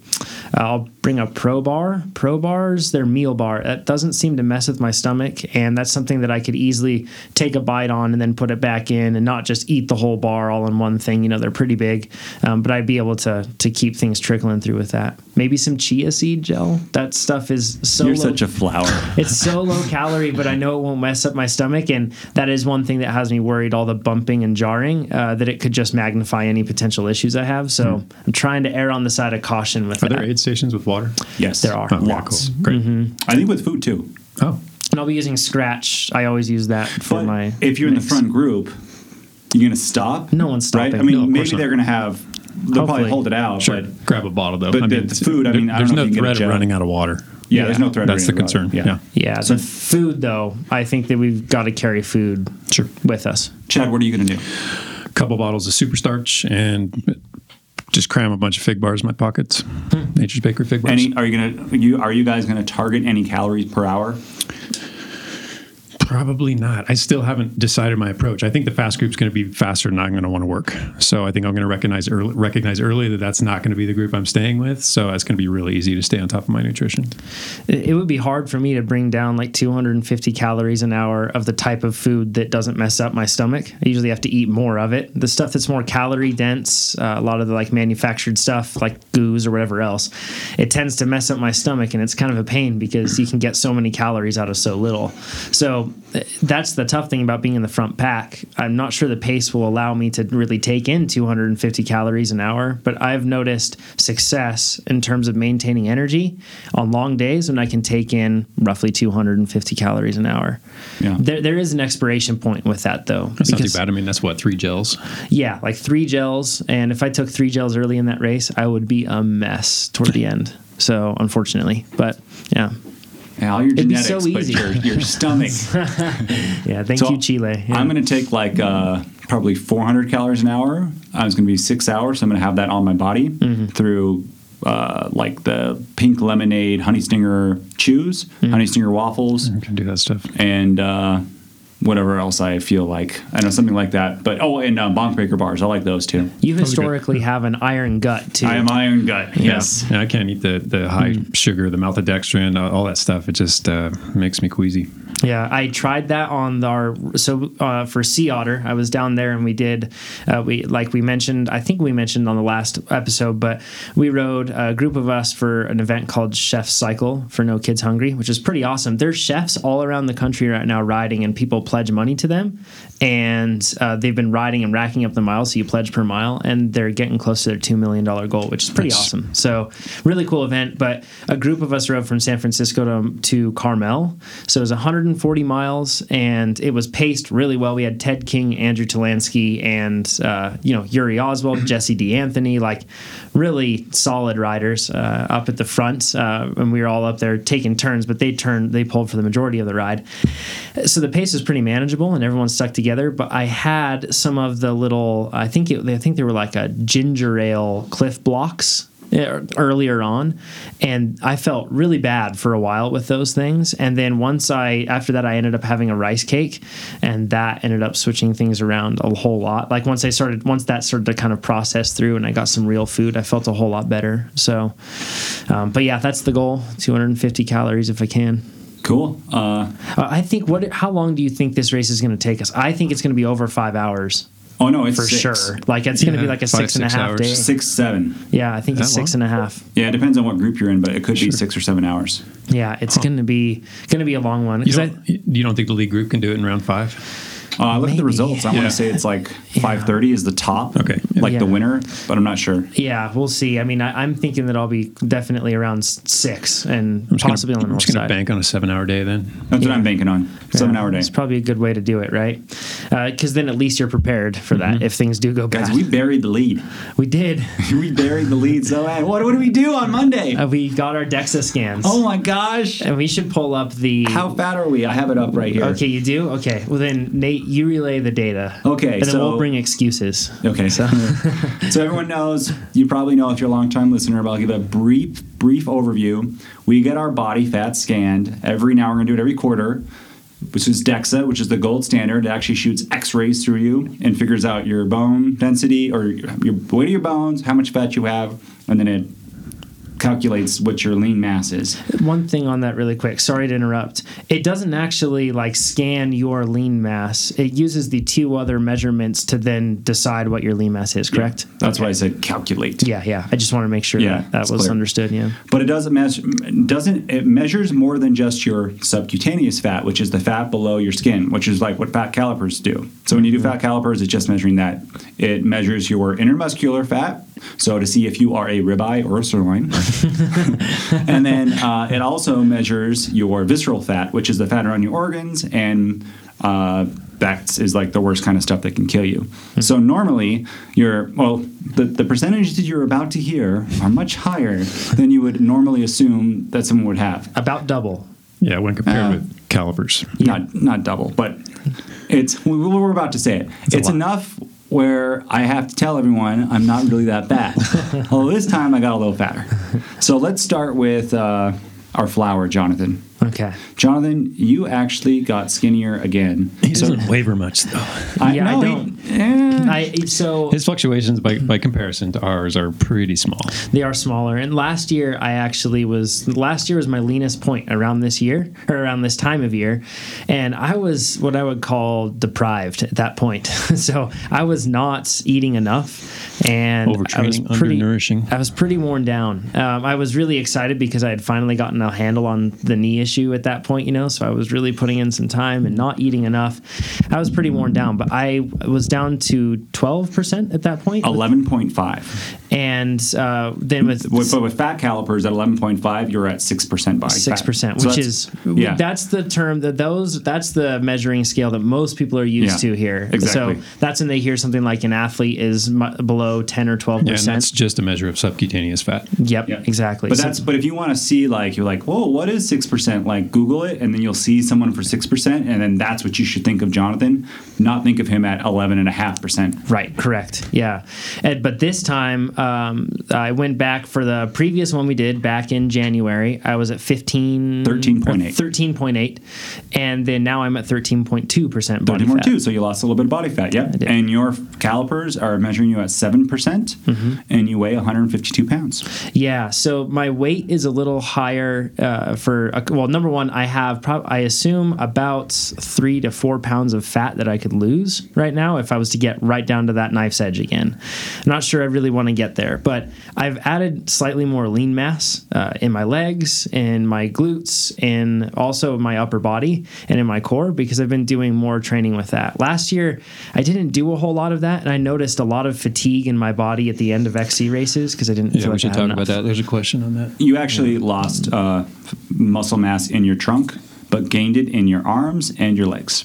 Uh, I'll bring a Pro Bar. Pro Bars, they're meal bar. That doesn't seem to mess with my stomach, and that's something that I could easily take a bite on and then put it back in, and not just eat the whole bar all in one thing. You know, they're pretty big, um, but I'd be able to to keep things trickling through with that. Maybe some chia seed gel. That stuff is so. You're low- such a flower. it's so low calorie, but I know it won't mess up my stomach, and that is one thing that has me worried. All the bumping and jarring, uh, that it could just magnify any potential issues I have. So I'm trying to err on the side of caution with Are that. there aid stations with water? yes, There are. Oh, yeah, lots. cool. Great. I think with food too. Oh, and I'll be using Skratch. I always use that for But my. if you're in the front group, you're gonna stop. No one's stopping. Right? stopping. I mean, No, maybe not. they're gonna have. They'll probably hold it out, sure. but Grab a bottle though. but the- the food, I mean, I don't there's know no if you can get threat of running out of water. yeah, there's no threat. That's the running out. concern. Yeah. yeah, the food though, I think that we've got to carry food Sure. with us. Chad, what are you gonna do? A couple bottles of super starch and just cram a bunch of fig bars in my pockets. Hmm. Nature's Bakery fig bars. Any? Are you gonna? You are you guys gonna target any calories per hour? Probably not. I still haven't decided my approach. I think the fast group is going to be faster and not going to want to work. So I think I'm going to recognize early, recognize early that that's not going to be the group I'm staying with. So it's going to be really easy to stay on top of my nutrition. It would be hard for me to bring down like 250 calories an hour of the type of food that doesn't mess up my stomach. I usually have to eat more of it. The stuff that's more calorie dense, uh, a lot of the like manufactured stuff, like goos or whatever else, it tends to mess up my stomach, and it's kind of a pain because you can get so many calories out of so little. So that's the tough thing about being in the front pack. I'm not sure the pace will allow me to really take in 250 calories an hour, but I've noticed success in terms of maintaining energy on long days when I can take in roughly 250 calories an hour. Yeah. There, there is an expiration point with that though. That's not too bad. I mean, that's what three gels. Yeah, like three gels. And if I took three gels early in that race, I would be a mess toward the end. So unfortunately, but yeah. Yeah, all your It'd be genetics, so but easy. your, your stomach. Yeah. Thank So you, Chile. Yeah. I'm going to take like uh, probably 400 calories an hour. Uh, it's going to be six hours. So I'm going to have that on my body Mm-hmm. through uh, like the pink lemonade, honey stinger chews, Mm-hmm. honey stinger waffles, I can do that stuff. and uh, whatever else I feel like. I know something like that. But oh, and uh, bonk breaker bars. I like those too. you historically have an iron gut too. I am iron gut. Yes. Yeah, I can't eat the, the high Hmm. sugar, the maltodextrin, all all that stuff. It just uh, makes me queasy. Yeah, I tried that on our so uh, for Sea Otter. I was down there and we did uh, we like we mentioned. I think we mentioned on the last episode, but we rode a group of us for an event called Chef Cycle for No Kids Hungry, which is pretty awesome. There's chefs all around the country right now riding, and people pledge money to them, and uh, they've been riding and racking up the miles. So you pledge per mile, and they're getting close to their two million dollar goal, which is pretty Nice. awesome. So really cool event. But a group of us rode from San Francisco to, to Carmel. So it was 140 miles, and it was paced really well. We had Ted King, Andrew Talansky, and uh, you know Yuri Hauswald, Jesse DeAnthony, like really solid riders uh, up at the front, uh, and we were all up there taking turns. But they turned, they pulled for the majority of the ride. So the pace was pretty manageable, and everyone stuck together. But I had some of the little, I think it, I think they were like a ginger ale Clif Bloks earlier on, and I felt really bad for a while with those things. And then once I after that, I ended up having a rice cake, and that ended up switching things around a whole lot. Like once I started, once that started to kind of process through, and I got some real food, I felt a whole lot better. So, um, but yeah, that's the goal: 250 calories if I can. Cool. Uh, Uh, I think what? How long do you think this race is going to take us? I think it's going to be over five hours oh no, it's for six. sure. Like it's going to be like a five, six and a six half hours. day. Six, seven. Yeah, I think it's six long? and a half. Yeah, it depends on what group you're in, but it could be six or seven hours. Yeah, it's going to be going to be a long one. You 'Cause I- don't, you don't think the league group can do it in round five? Uh, I look at the results. I want Yeah. to say it's like 5:30 is the top. Okay. Like the winner, but I'm not sure. yeah, we'll see. I mean, I, I'm thinking that I'll be definitely around six and possibly gonna, on the I'm north just gonna side. bank on a seven-hour day then. That's Yeah. what I'm banking on. Seven Yeah, hour day. It's probably a good way to do it, right? Because then at least you're prepared for that if things do go bad. Guys, we buried the lead. we did. we buried the lead so bad. What, what do we do on Monday? Uh, we got our DEXA scans. oh my gosh. and we should pull up the. How fat are we? I have it up right here. Okay, you do. Okay, well then, Nate, you relay the data. Okay, and then so- we'll bring excuses. Okay. So, so everyone knows, you probably know if you're a long time listener, but I'll give a brief, brief overview. We get our body fat scanned every now, we're going to do it every quarter, which is DEXA, which is the gold standard. It actually shoots x rays through you and figures out your bone density or your weight of your bones, how much fat you have, and then it calculates what your lean mass is. One thing on that, really quick. Sorry to interrupt. It doesn't actually like scan your lean mass. It uses the two other measurements to then decide what your lean mass is. Correct. That's why I said calculate. Yeah, yeah. I just want to make sure Yeah, that that was clear. understood. Yeah. But it doesn't measure doesn't it measures more than just your subcutaneous fat, which is the fat below your skin, which is like what fat calipers do. So when you do mm-hmm. fat calipers, it's just measuring that. It measures your intermuscular fat, so to see if you are a ribeye or a sirloin. and then uh, it also measures your visceral fat, which is the fat around your organs, and uh, that is like the worst kind of stuff that can kill you. So normally, your well, the, the percentages that you're about to hear are much higher than you would normally assume that someone would have. About double. Yeah, when compared Uh, with calipers. Not not double, but it's we- we're about to say it. It's, lot. enough where I have to tell everyone I'm not really that bad. Although this time I got a little fatter. So let's start with uh, our flower, Jonathan. Okay. Jonathan, you actually got skinnier again. He doesn't waver much though. I, Yeah, I no, he- don't. eh. I so His fluctuations by, by comparison to ours are pretty small. They are smaller. And last year, I actually was last year was my leanest point around this year or around this time of year, and I was what I would call deprived at that point. so I was not eating enough, and I was Overtraining, pretty undernourishing. I was pretty worn down. Um, I was really excited because I had finally gotten a handle on the knee issue at that point, you know. So I was really putting in some time and not eating enough. I was pretty worn down, but I was down to twelve percent at that point. Eleven point five. And uh, then with With, but with fat calipers at eleven point five, you're at six percent body six fat. percent, So which that's- is yeah. that's the term that those that's the measuring scale that most people are used Yeah, to here. exactly. So that's when they hear something like an athlete is mu- below ten or twelve Yeah, and that's just a measure of subcutaneous fat. Yep, Yeah. exactly. But So- that's but if you want to see like you're like, whoa, what is six percent? Like Google it, and then you'll see someone for six percent, and then that's what you should think of Jonathan. Not think of him at eleven and a half percent. Right, correct. Yeah. And, but this time, um, I went back for the previous one we did back in January. I was at 15, 13.8. 13.8. And then now I'm at 13.2% body Thirty fat. too, so you lost a little bit of body fat. yeah. And your calipers are measuring you at seven percent, Mm-hmm. and you weigh 152 pounds. Yeah, so my weight is a little higher uh, for well, number one, I have prob- I assume about three to four pounds of fat that I could lose right now if I was to get right down to that knife's edge again. I'm not sure I really want to get there, but I've added slightly more lean mass uh, in my legs, in my glutes, and also my upper body and in my core because I've been doing more training with that. Last year, I didn't do a whole lot of that, and I noticed a lot of fatigue in my body at the end of XC races because I didn't. Yeah, feel we like I should had talk enough. about that. There's a question on that. You actually lost uh, muscle mass in your trunk, but gained it in your arms and your legs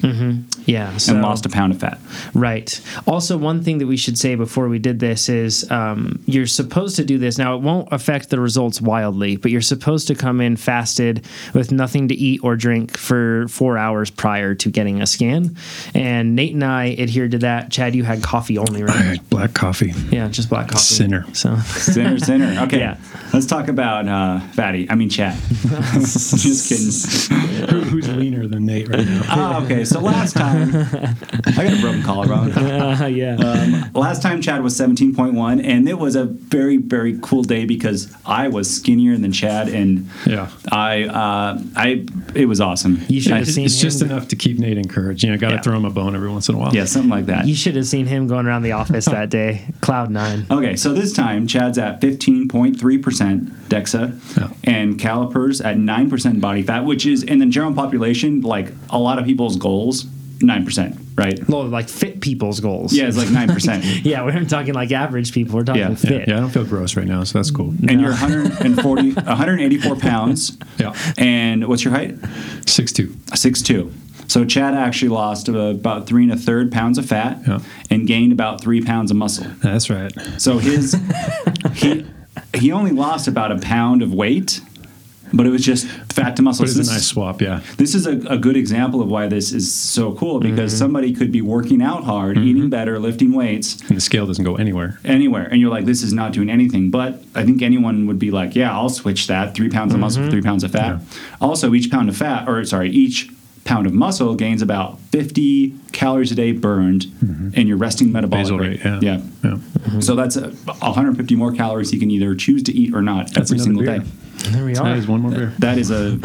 Yeah. So, and lost a pound of fat. Right. Also, one thing that we should say before we did this is um, you're supposed to do this. Now, it won't affect the results wildly, but you're supposed to come in fasted with nothing to eat or drink for four hours prior to getting a scan. And Nate and I adhered to that. Chad, you had coffee only, All right? right, black coffee. Yeah, just black coffee. Sinner. So, Sinner, sinner. Okay, Yeah. let's talk about uh, fatty. I mean, Chad. Just kidding. Who, who's leaner than Nate right now? Ah, okay, so last time I got a broken collarbone. uh, yeah. Last time Chad was 17.1, and it was a very, very cool day because I was skinnier than Chad, and Yeah. I, uh, I, it was awesome. You should have seen it's just enough to keep Nate encouraged. You know, got to Yeah. throw him a bone every once in a while. yeah, something like that. You should have seen him going around the office that day. Cloud nine. Okay, so this time Chad's at 15.3% DEXA Yeah. and calipers at 9% body fat, which is in the general population, like a lot of people's goals, 9%, right? Well, like fit people's goals. Yeah, it's like 9%. Yeah, we're not talking like average people. We're talking Yeah. Yeah, fit. yeah, I don't feel gross right now, so that's cool. and you're 140, 184 pounds. Yeah, And what's your height? six two. Six two. So Chad actually lost uh, about three and a third pounds of fat Yeah. and gained about three pounds of muscle. That's right. So his he he only lost about a pound of weight, but it was just fat to muscle. But it's this, a nice swap. Yeah, this is a, a good example of why this is so cool because mm-hmm. somebody could be working out hard, mm-hmm. eating better, lifting weights and the scale doesn't go anywhere. anywhere, and you're like, this is not doing anything. But I think anyone would be like, yeah, I'll switch that three pounds of muscle for mm-hmm. three pounds of fat. Also, each pound of fat, or sorry, each pound of muscle gains about 50 calories a day burned mm-hmm. in your resting metabolic Basal rate. rate, yeah. yeah. Yeah. So that's a, 150 more calories you can either choose to eat or not That's every single another day. Beer. There we are. That is one more beer. That is a,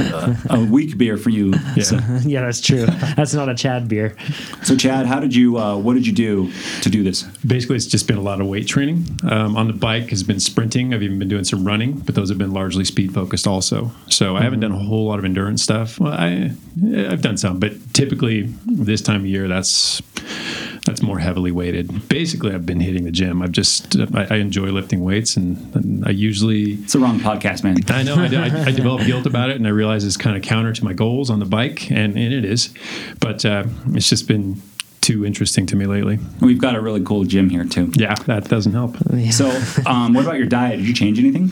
a, a weak beer for you. Yeah. So, yeah, that's true. That's not a Chad beer. so Chad, how did you? Uh, what did you do to do this? Basically, it's just been a lot of weight training. Um, on the bike has been sprinting. I've even been doing some running, but those have been largely speed focused also. So I haven't done a whole lot of endurance stuff. Well, I I've done some, but typically this time of year, that's that's more heavily weighted. Basically, I've been hitting the gym. I've just I, I enjoy lifting weights, and, and I usually It's the wrong podcast, man. I know I, I, I developed guilt about it, and I realize it's kind of counter to my goals on the bike, and, and it is. But uh, it's just been too interesting to me lately. We've got a really cool gym here too. Yeah, that doesn't help. So, um, what about your diet? Did you change anything?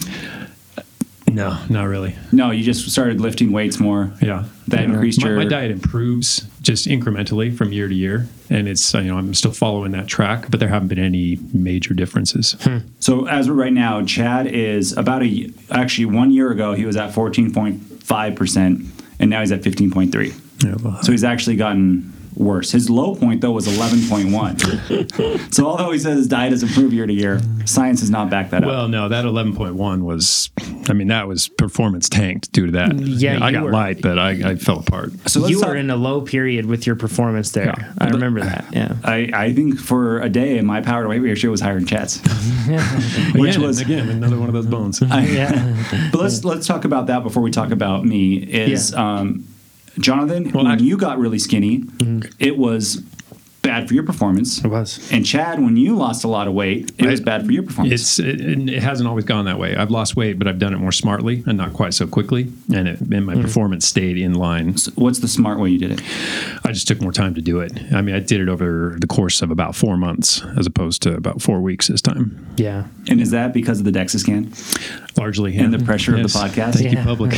No, not really. No, you just started lifting weights more. Yeah, That Yeah. increased my, your- my diet improves just incrementally from year to year, and it's you know I'm still following that track, but there haven't been any major differences. Hmm. So as of right now, Chad is about a actually one year ago he was at 14.5 percent, and now he's at 15.3. Yeah, well, So he's actually gotten worse. His low point though was 11.1. so although he says his diet has improved year to year, science has not backed that up. well, no, that 11.1 was, I mean, that was performance tanked due to that. Yeah, I got were- light, but I, I fell apart. So you were in a low period with your performance there. Yeah. I remember that. Yeah. I, I think for a day my power to weight ratio was higher than Chad's. Which Again, was again another one of those bones. Yeah. But let's let's talk about that before we talk about me. Is um, Jonathan Well, when act- you got really skinny, Mm-hmm. it was bad for your performance. It was. And Chad, when you lost a lot of weight, it was bad for your performance. It's it, it hasn't always gone that way. I've lost weight, but I've done it more smartly and not quite so quickly, and it, and my mm-hmm. performance stayed in line. So What's the smart way you did it? I just took more time to do it. I mean, I did it over the course of about four months, as opposed to about four weeks this time. Yeah. And is that because of the DEXA scan? Largely, And the pressure of the podcast? Thank Yeah. you, public.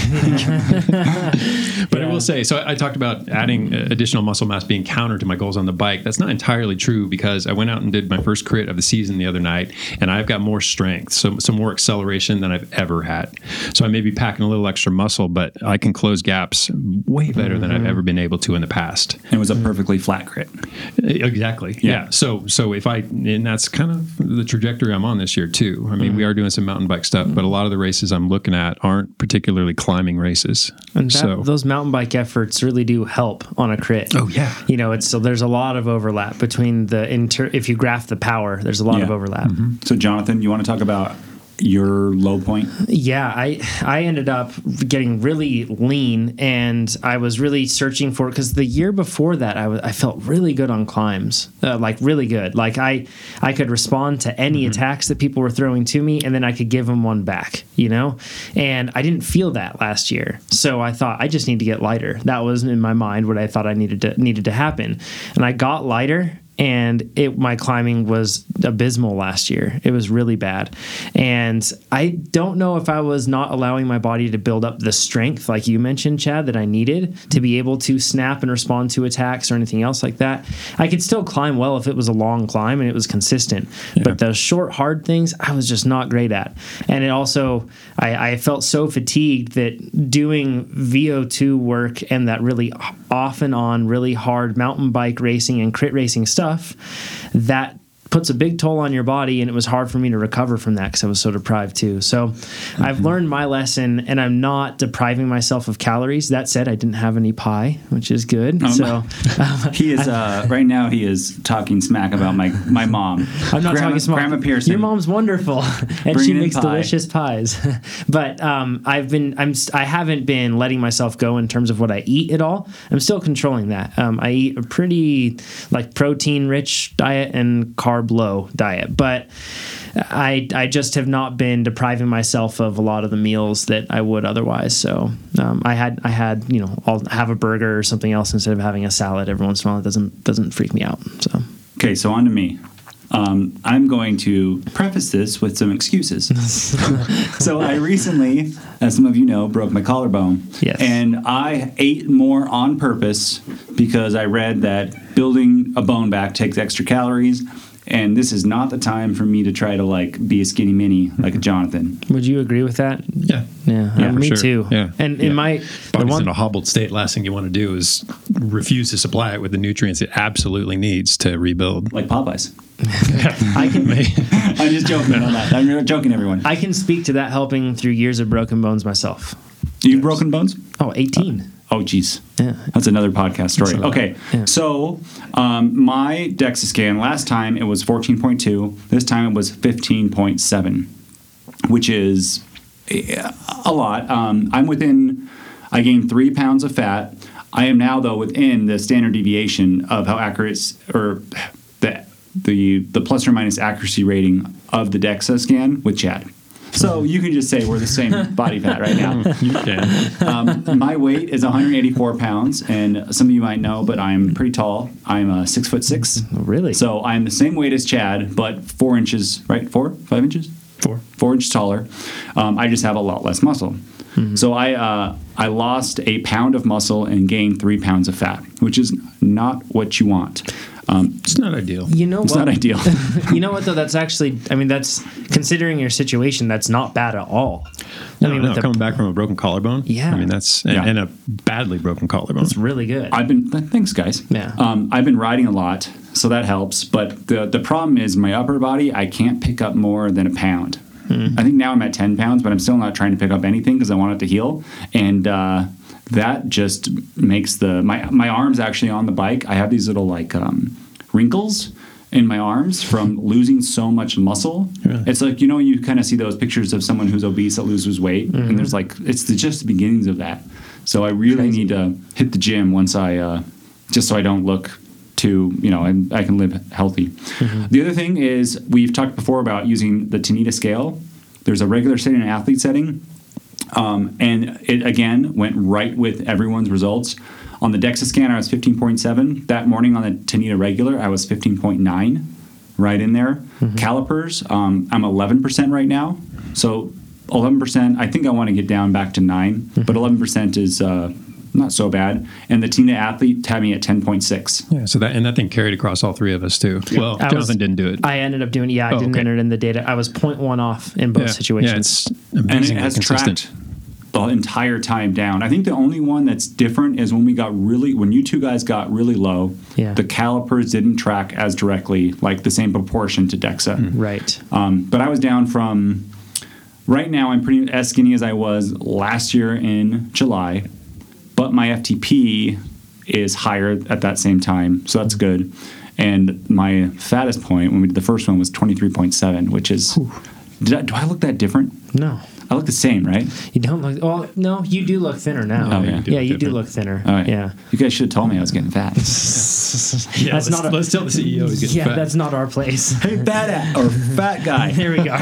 but I will say, so I talked about adding uh, additional muscle mass being counter to my goals on the bike. That's not entirely true because I went out and did my first crit of the season the other night, and I've got more strength, so some more acceleration than I've ever had. So I may be packing a little extra muscle, but I can close gaps way better than I've ever been able to in the past. And it was a perfectly flat crit. Exactly. Yeah. So so if I and that's kind of the trajectory I'm on this year too. I mean, we are doing some mountain bike stuff, but a lot of the races I'm looking at aren't particularly climbing races. And that, so those mountain bike efforts really do help on a crit. Oh, yeah. You know, it's so there's a lot of overlap between the inter. If you graph the power, there's a lot of Yeah. overlap. Mm-hmm. So, Jonathan, you want to talk about your low point? Yeah, I I ended up getting really lean, and I was really searching for because the year before that I was I felt really good on climbs, uh, like really good. Like I I could respond to any attacks that people were throwing to me, and then I could give them one back, you know. And I didn't feel that last year, so I thought I just need to get lighter. That was in my mind what I thought I needed to needed to happen, and I got lighter and it my climbing was abysmal last year. It was really bad. And I don't know if I was not allowing my body to build up the strength like you mentioned Chad that I needed to be able to snap and respond to attacks or anything else like that. I could still climb well if it was a long climb and it was consistent. But those short hard things I was just not great at. And it also I, I felt so fatigued that doing VO2 work and that really off and on really hard mountain bike racing and crit racing stuff that puts a big toll on your body and it was hard for me to recover from that because i was so deprived too so Mm-hmm. i've learned my lesson and i'm not depriving myself of calories that said i didn't have any pie which is good Um, so He is uh, right now. He is talking smack about my my mom. I'm not Grandma, talking smack Grandma Pearson. Your mom's wonderful, and she makes pie. delicious pies. but um, I've been, I'm, I haven't been letting myself go in terms of what I eat at all. I'm still controlling that. Um, I eat a pretty like protein rich diet and carb low diet, but. I, I just have not been depriving myself of a lot of the meals that I would otherwise. So um, I had I had you know I'll have a burger or something else instead of having a salad every once in a while. It doesn't doesn't freak me out. So Okay, so on to me. Um, I'm going to preface this with some excuses. so I recently, as some of you know, broke my collarbone. Yes. And I ate more on purpose because I read that building a bone back takes extra calories. And this is not the time for me to try to like be a skinny mini like a Jonathan. would you agree with that? Yeah. Yeah, Yeah, uh, me sure. too. Yeah. and Yeah. in my the Body's one in a hobbled state. Last thing you want to do is refuse to supply it with the nutrients it absolutely needs to rebuild. Like Popeyes. I can I'm just joking on that. I'm joking, everyone. I can speak to that helping through years of broken bones myself. You've broken bones? Oh, 18. Oh, geez. Yeah. That's another podcast story. That's a lot. Okay, Yeah. so um, my DEXA scan last time it was 14.2. This time it was 15.7, which is eh, a lot. Um, I'm within. I gained three pounds of fat. I am now though within the standard deviation of how accurate or the the the plus or minus accuracy rating of the DEXA scan with Chad. So you can just say we're the same body fat right now You can. um, my weight is 184 pounds, and some of you might know, but I'm pretty tall. I'm uh, six foot six. Oh, really? So I'm the same weight as Chad, but four inches, right? Four, five inches, Four. four inches taller. Um, I just have a lot less muscle. Mm-hmm. So I uh, I lost a pound of muscle and gained three pounds of fat, which is not what you want. Um, It's not ideal. you know it's what? not ideal. you know what though? That's actually. I mean, that's considering your situation. That's not bad at all. I mean, no, with the- coming back from a broken collarbone. Yeah. I mean that's and, Yeah. and a badly broken collarbone. it's really good. I've been thanks, guys. Yeah. Um, I've been riding a lot, so that helps. But the the problem is my upper body. I can't pick up more than a pound. I think now I'm at ten pounds, but I'm still not trying to pick up anything because I want it to heal. And uh, that just makes the my my arms actually on the bike. I have these little like um, wrinkles in my arms from losing so much muscle. Really? It's like you know you kind of see those pictures of someone who's obese that loses weight, and there's like it's the, just the beginnings of that. So I really need to hit the gym once I uh, just so I don't look too you know and I can live healthy. The other thing is we've talked before about using the Tanita scale. There's a regular setting and athlete setting. Um, and it again went right with everyone's results. On the DEXA scan, I was 15.7. That morning on the Tanita regular, I was 15.9, right in there. Calipers, um, I'm 11% right now. So 11%, I think I want to get down back to 9, but 11% is uh, not so bad. And the Tanita athlete had me at 10.6. Yeah, so that and that thing carried across all three of us too. Well, I was- Jonathan didn't do it. I ended up doing. Yeah, I Oh, didn't okay. enter it in the data. I was 0.1 off in both yeah. situations. Yeah, it's and it amazingly has consistent. tracked the entire time down. I think the only one that's different is when we got really when you two guys got really low. Yeah. The calipers didn't track as directly, like the same proportion to DEXA. right. Um, but I was down from. Right now, I'm pretty as skinny as I was last year in July, but my FTP is higher at that same time, so that's good. And my fattest point when we did the first one was 23.7, which is Did I, do I look that different? No. I look the same, right? You don't look. Well, no, you do look thinner now. Oh, yeah. yeah, you do look thinner. All right. Yeah, You guys should have told me I was getting fat. Yeah, That's let's, not a- let's tell the CEO he's getting yeah, fat. that's not our place. Hey, fat at, or fat guy. There we go.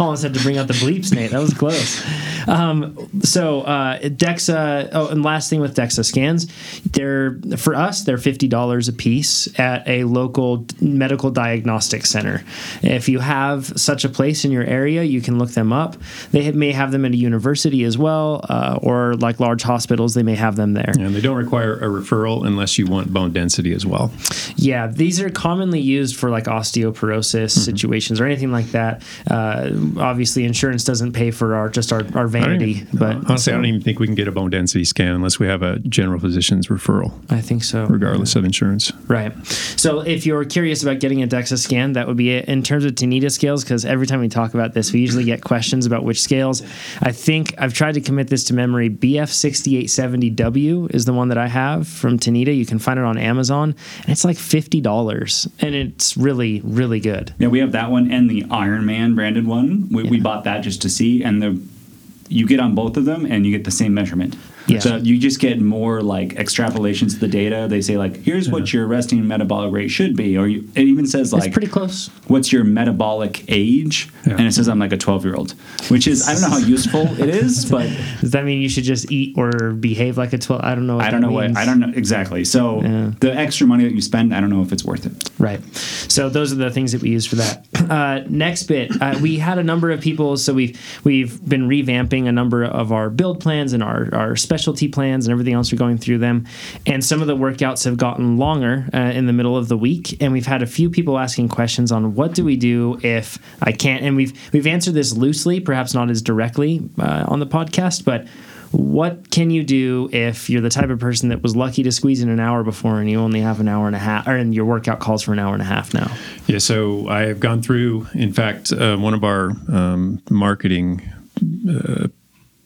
Almost had to bring out the bleeps, Nate. That was close. Um, so uh, Dexa. Oh, and last thing with Dexa scans, they're for us they're fifty dollars a piece at a local medical diagnostic center. If you have such a place in your area, you can look them up. They may have them at a university as well, uh, or like large hospitals, they may have them there. and they don't require a referral unless you want bone density as well. Yeah, these are commonly used for like osteoporosis situations or anything like that. Uh, obviously, insurance doesn't pay for our just our, our vanity, even- but honestly, I don't even think we can get a bone density scan unless we have a general physician's referral, I think so. regardless of insurance. Right. So if you're curious about getting a DEXA scan, that would be it. In terms of Tanita scales, because every time we talk about this, we usually get questions about which scales. I think I've tried to commit this to memory. BF6870W is the one that I have from Tanita. You can find it on Amazon, and it's like fifty dollars, and it's really, really good. Yeah, we have that one and the Iron Man branded one. We, we bought that just to see, and the you get on both of them and you get the same measurement. Yeah. So you just get more like extrapolations of the data. They say like, here's what your resting metabolic rate should be, or you, it even says like, It's pretty close. what's your metabolic age? Yeah. And it says I'm like a 12 year old, which is I don't know how useful it is, but Does that mean you should just eat or behave like a twelve? I don't know. What I don't know means. what I don't know exactly. So Yeah. the extra money that you spend, I don't know if it's worth it. Right. So those are the things that we use for that. Uh, next bit, uh, we had a number of people. So we've we've been revamping a number of our build plans and our our specialty plans and everything else. We're going through them, and some of the workouts have gotten longer uh, in the middle of the week. And we've had a few people asking questions on what do we do if I can't. And we've we've answered this loosely, perhaps not as directly uh, on the podcast, but what can you do if you're the type of person that was lucky to squeeze in an hour before and you only have an hour and a half, or and your workout calls for an hour and a half now? Yeah, so I have gone through, in fact, uh, one of our um, marketing uh,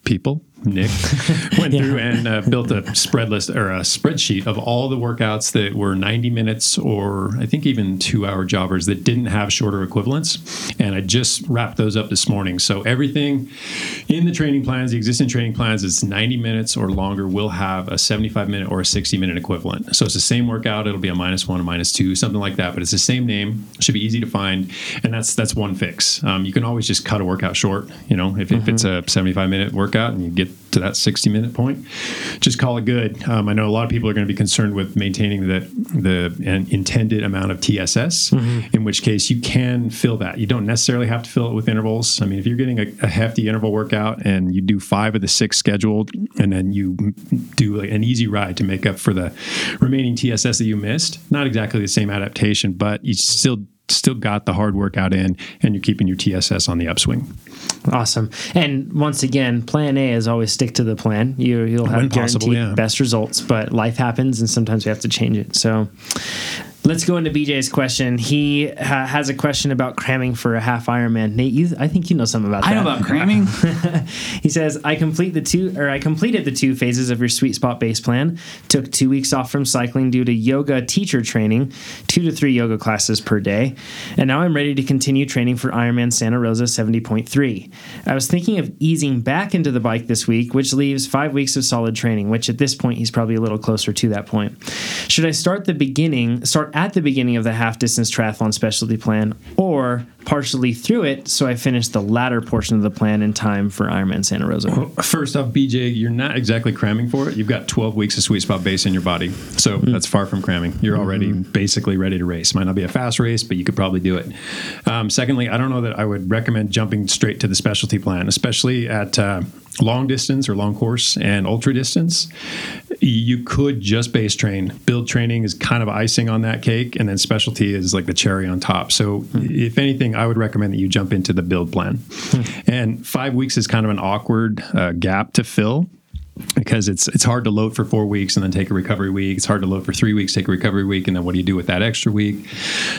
people, Nick, went through and uh, built a spread list or a spreadsheet of all the workouts that were 90 minutes or I think even two hour jobbers that didn't have shorter equivalents. And I just wrapped those up this morning. So everything in the training plans, the existing training plans, is 90 minutes or longer will have a 75 minute or a 60 minute equivalent. So it's the same workout. It'll be a minus one, a minus two, something like that. But it's the same name. Should be easy to find, and that's that's one fix. Um, you can always just cut a workout short. You know, if, if it's a 75 minute workout and you get to that 60 minute point, just call it good. Um, I know a lot of people are going to be concerned with maintaining the the an intended amount of TSS. In which case, you can fill that. You don't necessarily have to fill it with intervals. I mean, if you're getting a, a hefty interval workout and you do five of the six scheduled, and then you do an easy ride to make up for the remaining TSS that you missed, not exactly the same adaptation, but you still still got the hard workout in, and you're keeping your TSS on the upswing. Awesome. And once again, plan A is always stick to the plan. You, you'll have When guaranteed possible, yeah. best results, but life happens and sometimes we have to change it. So let's go into BJ's question. He ha- has a question about cramming for a half Ironman. Nate, you, I think you know something about that. I know about cramming. He says, I complete the two or I completed the two phases of your sweet spot base plan. Took two weeks off from cycling due to yoga teacher training, two to three yoga classes per day. And now I'm ready to continue training for Ironman Santa Rosa 70.3. I was thinking of easing back into the bike this week, which leaves five weeks of solid training, which at this point he's probably a little closer to that point. Should I start the beginning, start at the beginning of the half distance triathlon specialty plan, or partially through it so I finish the latter portion of the plan in time for Ironman Santa Rosa? First off, BJ, you're not exactly cramming for it. You've got 12 weeks of sweet spot base in your body. So that's far from cramming. You're already basically ready to race. Might not be a fast race, but you could probably do it. Um, secondly, I don't know that I would recommend jumping straight to the specialty plan, especially at uh, long distance or long course and ultra distance. You could just base train. Build training is kind of icing on that cake, and then specialty is like the cherry on top. So, if anything, I would recommend that you jump into the build plan. And five weeks is kind of an awkward uh, gap to fill because it's it's hard to load for four weeks and then take a recovery week. It's hard to load for three weeks, take a recovery week, and then what do you do with that extra week?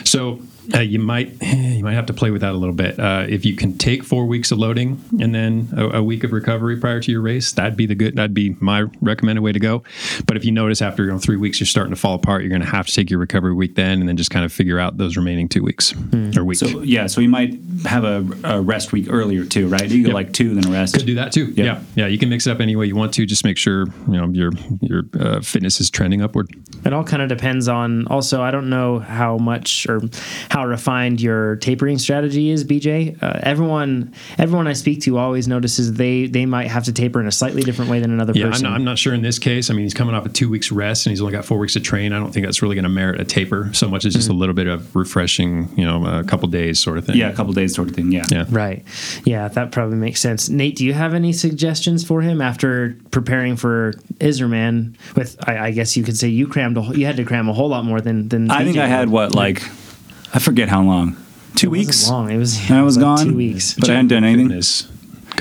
So uh, you might you might have to play with that a little bit. Uh, if you can take four weeks of loading and then a, a, week of recovery prior to your race, that'd be the good. That'd be my recommended way to go. But if you notice after you know, three weeks you're starting to fall apart, you're going to have to take your recovery week then, and then just kind of figure out those remaining two weeks mm. or week. So yeah, so you might have a, a rest week earlier too, right? You go yep. like two, then a rest. Could do that too. Yep. Yeah, yeah. You can mix it up any way you want to. Just make sure you know your your uh, fitness is trending upward. It all kind of depends on. Also, I don't know how much or how refined your tapering strategy is, BJ. Uh, everyone, everyone I speak to always notices they they might have to taper in a slightly different way than another yeah, person. I'm not, I'm not sure in this case. I mean, he's coming off a two weeks rest and he's only got four weeks to train. I don't think that's really going to merit a taper so much as just mm-hmm. a little bit of refreshing, you know, a couple days sort of thing. Yeah, a couple days sort of thing. Yeah. Yeah. Right. Yeah, that probably makes sense. Nate, do you have any suggestions for him after preparing for Ironman? With I, I guess you could say you crammed a, you had to cram a whole lot more than than. I BJ think I had what like I forget how long. Two it weeks. Long. It was. I was like gone. Two weeks. But I hadn't done anything. Fitness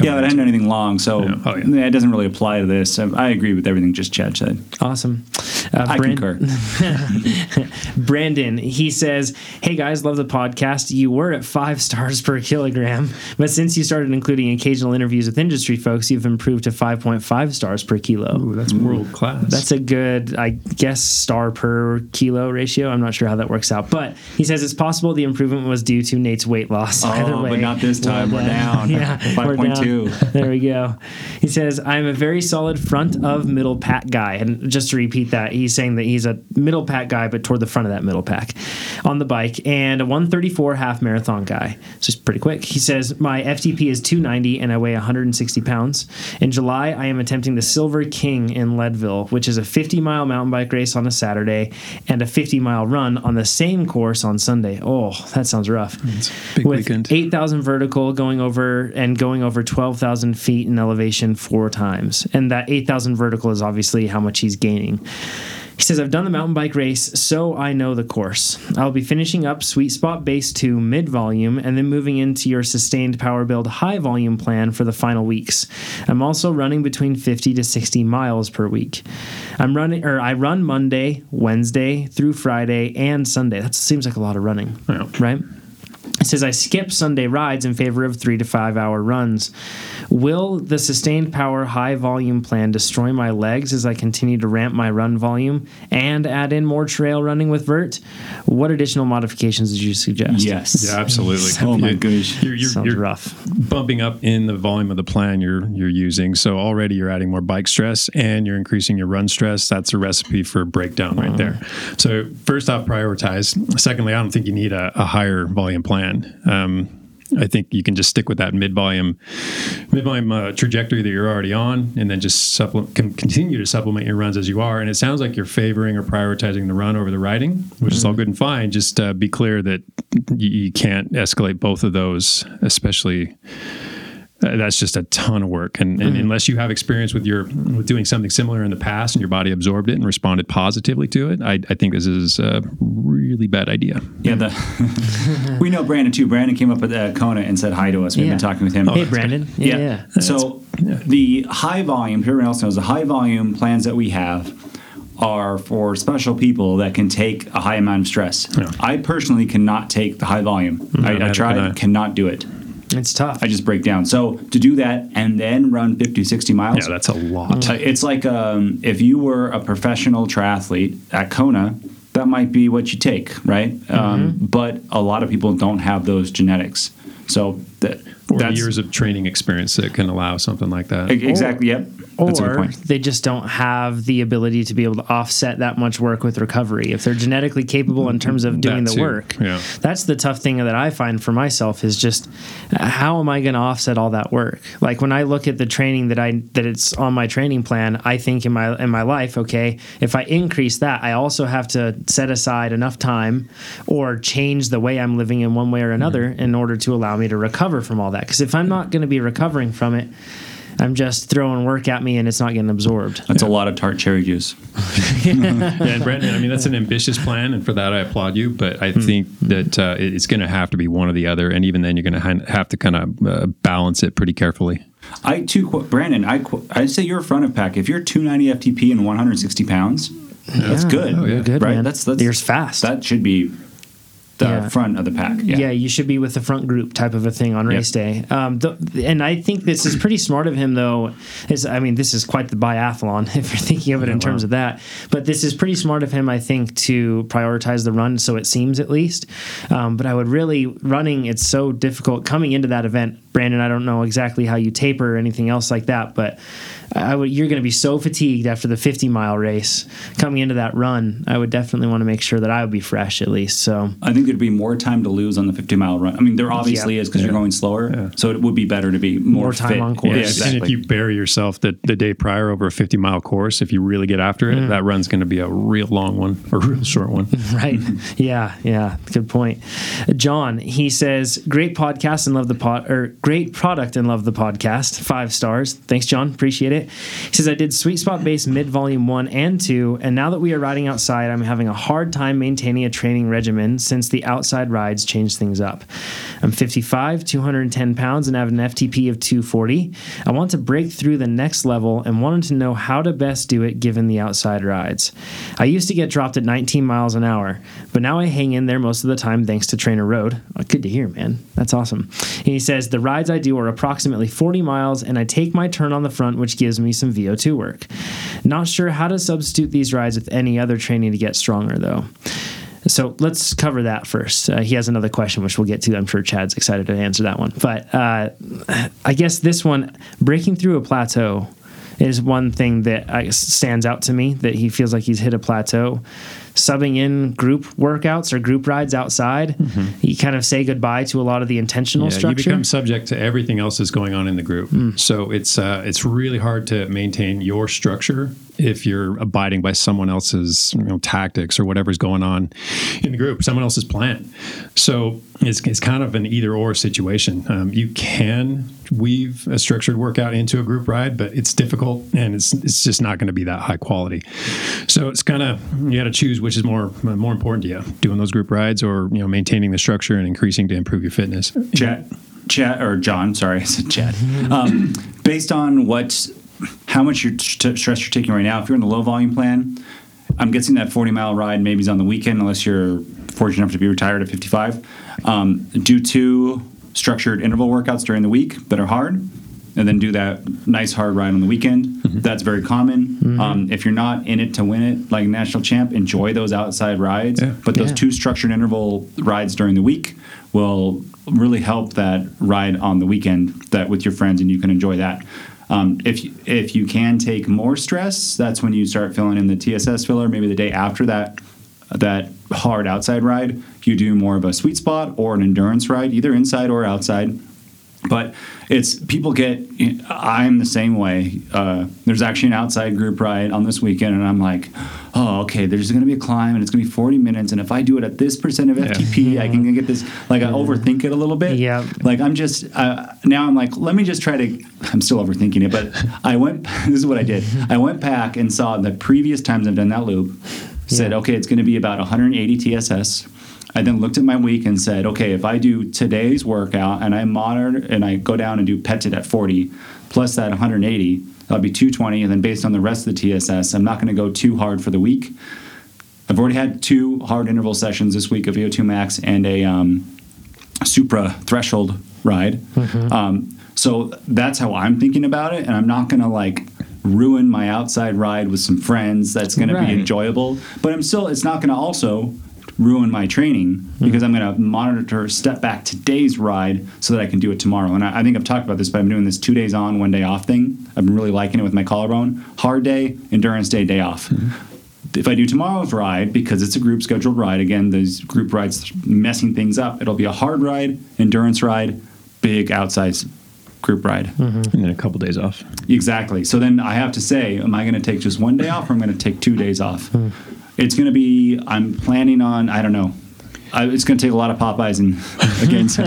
yeah, but I hadn't done anything long, so yeah. Oh, yeah. it doesn't really apply to this. I, agree with everything just Chad said. Awesome. Uh, I Brand- concur. Brandon, he says, "Hey guys, love the podcast. You were at five stars per kilogram, but since you started including occasional interviews with industry folks, you've improved to five point five stars per kilo. Ooh, that's world class. That's a good, I guess, star per kilo ratio. I'm not sure how that works out, but he says it's possible the improvement was due to Nate's weight loss. Oh, Either way, but not this time. We're down. yeah, five point two there we go. He says, I'm a very solid front of middle pack guy. And just to repeat that, he's saying that he's a middle pack guy, but toward the front of that middle pack on the bike, and a 134 half marathon guy. So he's pretty quick. He says, My FTP is 290 and I weigh 160 pounds. In July, I am attempting the Silver King in Leadville, which is a 50 mile mountain bike race on a Saturday and a 50 mile run on the same course on Sunday. Oh, that sounds rough. big With weekend. 8,000 vertical going over and going over 12,000 feet in elevation four times. And that 8,000 vertical is obviously how much he's gaining. He says, I've done the mountain bike race, so I know the course. I'll be finishing up Sweet Spot Base 2 mid volume and then moving into your sustained power build high volume plan for the final weeks. I'm also running between 50 to 60 miles per week. I'm running, or I run Monday, Wednesday through Friday, and Sunday. That seems like a lot of running, yeah. right? It says, I skip Sunday rides in favor of three to five hour runs. Will the sustained power high volume plan destroy my legs as I continue to ramp my run volume and add in more trail running with Vert? What additional modifications did you suggest? Yes. Yeah, absolutely. oh my gosh. You're, you're, Sounds you're rough. Bumping up in the volume of the plan you're you're using. So already you're adding more bike stress and you're increasing your run stress. That's a recipe for breakdown right there. So first off, prioritize. Secondly, I don't think you need a, a higher volume plan plan. Um, I think you can just stick with that mid volume, mid volume uh, trajectory that you're already on, and then just supplement, continue to supplement your runs as you are. And it sounds like you're favoring or prioritizing the run over the riding, which mm-hmm. is all mm-hmm. good and fine. Just uh, be clear that you, you can't escalate both of those, especially uh, that's just a ton of work. And, and mm-hmm. unless you have experience with your with doing something similar in the past and your body absorbed it and responded positively to it, I, I think this is a really bad idea. Yeah, the, we know Brandon too. Brandon came up at uh, Kona and said hi to us. We've yeah. been talking with him. Hey, Brandon. Yeah. yeah. yeah. So yeah. the high volume, everyone else knows, the high volume plans that we have are for special people that can take a high amount of stress. I personally cannot take the high volume. Mm-hmm. I, I tried, cannot do it. It's tough. I just break down. So to do that and then run 50, 60 miles. Yeah, that's a lot. Uh, it's like um, if you were a professional triathlete at Kona, that might be what you take, right? Um, mm-hmm. Um, but a lot of people don't have those genetics. So that, or years of training experience that can allow something like that. Exactly. Or, yep or they just don't have the ability to be able to offset that much work with recovery if they're genetically capable in terms of doing the work yeah. that's the tough thing that i find for myself is just how am i going to offset all that work like when i look at the training that i that it's on my training plan i think in my in my life okay if i increase that i also have to set aside enough time or change the way i'm living in one way or another mm-hmm. in order to allow me to recover from all that because if i'm not going to be recovering from it I'm just throwing work at me and it's not getting absorbed. That's yeah. a lot of tart cherry juice. yeah, and Brandon, I mean, that's an ambitious plan, and for that I applaud you. But I mm think that uh, it's going to have to be one or the other, and even then, you're going to have to kind of uh, balance it pretty carefully. I too, quote Brandon. I I say you're a front of pack. If you're 290 FTP and 160 pounds, yeah. that's good. Oh, yeah. good, right? Man. That's that's you're fast. That should be the Yeah. front of the pack. Yeah. you should be with the front group type of a thing on race day. Um, th- and I think this is pretty smart of him, though. Is I mean, this is quite the biathlon if you're thinking of it in terms of that. But this is pretty smart of him, I think, to prioritize the run. So it seems at least. Um, but I would really running. It's so difficult coming into that event. Brandon, I don't know exactly how you taper or anything else like that, but I would, you're going to be so fatigued after the 50 mile race coming into that run. I would definitely want to make sure that I would be fresh at least. So I think there'd be more time to lose on the 50 mile run. I mean, there obviously Yeah. is because you're going slower. So it would be better to be more, More time fit. on course. Yeah, Yeah, And if you bury yourself the, the day prior over a 50 mile course, if you really get after it, mm. that run's going to be a real long one or a real short one. right. Yeah, yeah. Good point. John, he says, great podcast and love the pod or great product and love the podcast. Five stars. Thanks, John. Appreciate it. He says, I did sweet spot base mid volume one and two, and now that we are riding outside, I'm having a hard time maintaining a training regimen since the outside rides change things up. I'm 55, 210 pounds, and have an FTP of 240. I want to break through the next level and wanted to know how to best do it given the outside rides. I used to get dropped at 19 miles an hour, but now I hang in there most of the time thanks to TrainerRoad. Oh, good to hear, man. That's awesome. And he says the rides I do are approximately 40 miles, and I take my turn on the front, which gives me some VO2 work. Not sure how to substitute these rides with any other training to get stronger, though. So let's cover that first. Uh, he has another question, which we'll get to. I'm sure Chad's excited to answer that one. But uh, I guess this one, breaking through a plateau, is one thing that stands out to me that he feels like he's hit a plateau. Subbing in group workouts or group rides outside, you kind of say goodbye to a lot of the intentional Yeah, you become subject to everything else that's going on in the group. So it's uh, it's really hard to maintain your structure if you're abiding by someone else's you know, tactics or whatever's going on in the group, someone else's plan. So it's, it's kind of an either or situation. Um, you can weave a structured workout into a group ride, but it's difficult and it's it's just not going to be that high quality. So it's kind of you got to choose which is more more important to you, doing those group rides or you know maintaining the structure and increasing to improve your fitness. Chad, Chad or John, sorry, I said Chad. Um, based on what, how much you're st- stress you're taking right now, if you're in the low volume plan, I'm guessing that 40 mile ride maybe is on the weekend, unless you're fortunate enough to be retired at 55. Um, do two structured interval workouts during the week that are hard, and then do that nice hard ride on the weekend. That's very common. Um, if you're not in it to win it, like national champ, enjoy those outside rides. Yeah. But those Yeah. two structured interval rides during the week will really help that ride on the weekend that with your friends and you can enjoy that. Um, if you, if you can take more stress, that's when you start filling in the TSS filler. Maybe the day after that that hard outside ride, you do more of a sweet spot or an endurance ride, either inside or outside. But it's people get. I'm the same way. Uh, there's actually an outside group ride on this weekend, and I'm like, oh, okay. There's going to be a climb, and it's going to be 40 minutes, and if I do it at this percent of FTP, I can get this. Like I overthink it a little bit. Yeah. Like I'm just uh, now. I'm like, let me just try to. I'm still overthinking it, but I went. This is what I did. I went back and saw the previous times I've done that loop. Said, Yeah. okay, it's going to be about 180 TSS. I then looked at my week and said, okay, if I do today's workout and I monitor and I go down and do PETIT at 40 plus that 180, that'll be 220. And then based on the rest of the TSS, I'm not going to go too hard for the week. I've already had two hard interval sessions this week of VO2 max and a um, supra threshold ride. Um, so that's how I'm thinking about it. And I'm not going to like ruin my outside ride with some friends. That's going Right. to be enjoyable. But I'm still, it's not going to also ruin my training mm-hmm. because I'm going to monitor, step back today's ride so that I can do it tomorrow. And I, I think I've talked about this, but I'm doing this two days on, one day off thing. I've been really liking it with my collarbone. Hard day, endurance day, day off. Mm-hmm. If I do tomorrow's ride, because it's a group scheduled ride, again, those group rides messing things up, it'll be a hard ride, endurance ride, big outside group ride. Mm-hmm. and then a couple days off. Exactly. So then I have to say, am I going to take just one day off or am I going to take two days off? It's going to be, I'm planning on, I don't know. I, it's going to take a lot of Popeyes and again, so-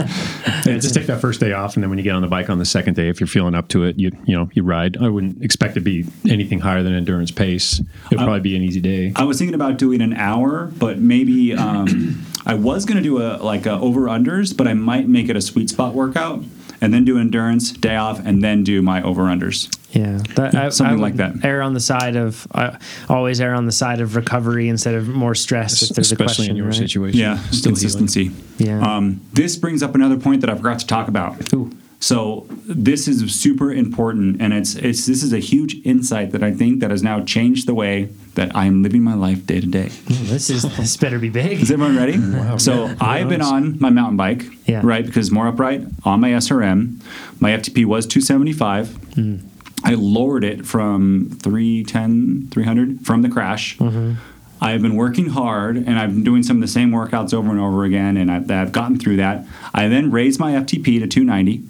Yeah, just take that first day off, and then when you get on the bike on the second day, if you're feeling up to it, you you know you ride. I wouldn't expect to be anything higher than endurance pace. It'll probably be an easy day. I was thinking about doing an hour, but maybe um, I was going to do a like a over unders, but I might make it a sweet spot workout and then do endurance, day off, and then do my over unders. Yeah, that, I, Something I like that. Err on the side of uh, always err on the side of recovery instead of more stress. If there's a especially question, in your right? situation. Yeah, Still healing. consistency. Yeah. Um, this brings up another point that I forgot to talk about. Ooh. So this is super important, and it's it's this is a huge insight that I think that has now changed the way that I am living my life day to day. This is this better be big. Is everyone ready? Wow. So. I've been on my mountain bike, Yeah. right? Because more upright on my SRM. My FTP was 275. Mm-hmm. I lowered it from 310, 300 from the crash. Mm-hmm. I've been working hard and I've been doing some of the same workouts over and over again, and I've, I've gotten through that. I then raised my FTP to 290.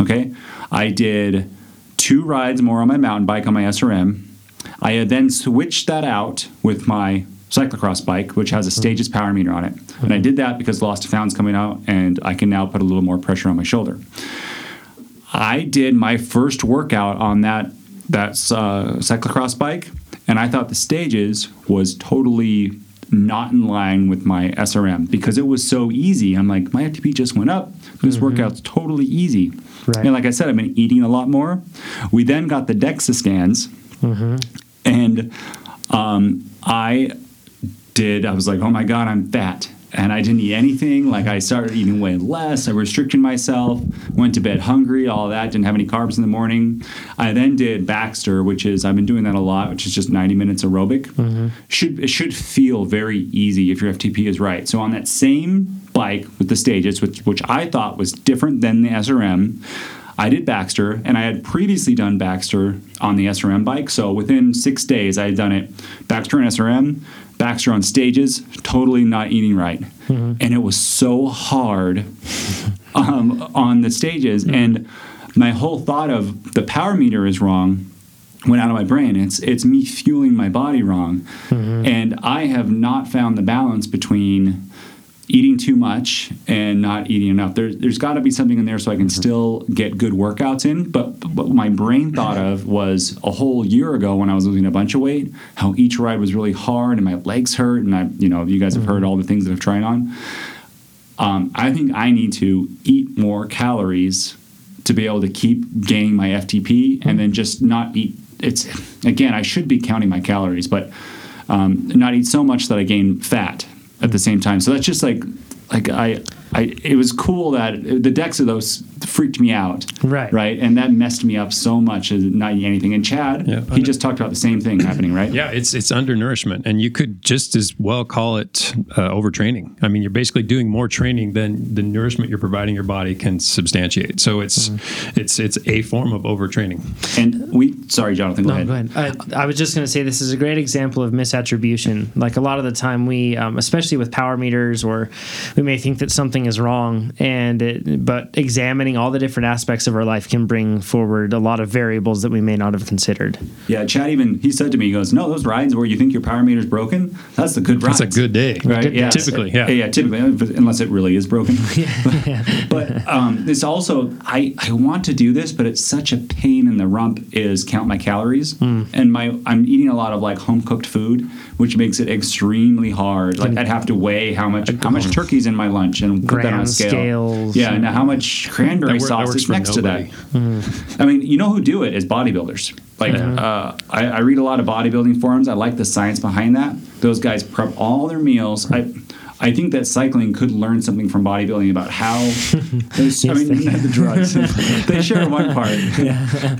Okay. I did two rides more on my mountain bike on my SRM. I had then switched that out with my cyclocross bike, which has a Stages power meter on it. And I did that because Lost and Found's coming out, and I can now put a little more pressure on my shoulder. I did my first workout on that that uh, cyclocross bike, and I thought the stages was totally not in line with my SRM because it was so easy. I'm like, my FTP just went up. This workout's totally easy. Right. And like I said, I've been eating a lot more. We then got the DEXA scans, and um, I did. I was like, oh my god, I'm fat. And I didn't eat anything. Like I started eating way less. I restricted myself. Went to bed hungry. All that. Didn't have any carbs in the morning. I then did Baxter, which is I've been doing that a lot, which is just 90 minutes aerobic. Mm-hmm. Should it should feel very easy if your FTP is right. So on that same bike with the stages, which which I thought was different than the SRM. I did Baxter, and I had previously done Baxter on the SRM bike. So within six days, I had done it Baxter and SRM, Baxter on stages, totally not eating right. Mm-hmm. And it was so hard um, on the stages. Mm-hmm. And my whole thought of the power meter is wrong went out of my brain. It's it's me fueling my body wrong, mm-hmm. and I have not found the balance between eating too much and not eating enough. There, there's got to be something in there so I can still get good workouts in. But what my brain thought of was a whole year ago when I was losing a bunch of weight, how each ride was really hard and my legs hurt, and I, you know, you guys have heard all the things that I've tried on. Um, I think I need to eat more calories to be able to keep gaining my FTP and then just not eat. It's again, I should be counting my calories, but um, not eat so much that I gain fat at the same time. So that's just like, like I, I. It was cool that the decks of those freaked me out, Right. Right, and that messed me up so much as not eating anything. And Chad, Yeah. he just talked about the same thing happening, right? Yeah, it's it's undernourishment, and you could just as well call it uh, overtraining. I mean, you're basically doing more training than the nourishment you're providing your body can substantiate. So it's it's it's a form of overtraining. And we, sorry, Jonathan, go No, ahead. go ahead. I, I was just going to say this is a great example of misattribution. Like a lot of the time, we, um, especially with power meters, or we may think that something is wrong, and it, but examining all the different aspects of our life can bring forward a lot of variables that we may not have considered. Yeah, Chad even he said to me, he goes, "No, those rides where you think your power meter's broken, that's a good rides." That's a good day. right? Good yeah, Typically, yeah. yeah, typically, unless it really is broken. but um, it's also I I want to do this, but it's such a pain in the rump. Is count my calories, Hmm. and my I'm eating a lot of like home cooked food, which makes it extremely hard. Like I'd have to weigh how much how much turkey's in my lunch and put that on scale. scales. Yeah, and how much cranberry That wor- sauce is next nobody. to that. I mean, you know who do it is bodybuilders. Like, uh, I, I read a lot of bodybuilding forums. I like the science behind that. Those guys prep all their meals. I, I think that cycling could learn something from bodybuilding about how. They, I mean, they- the drugs. they share one part,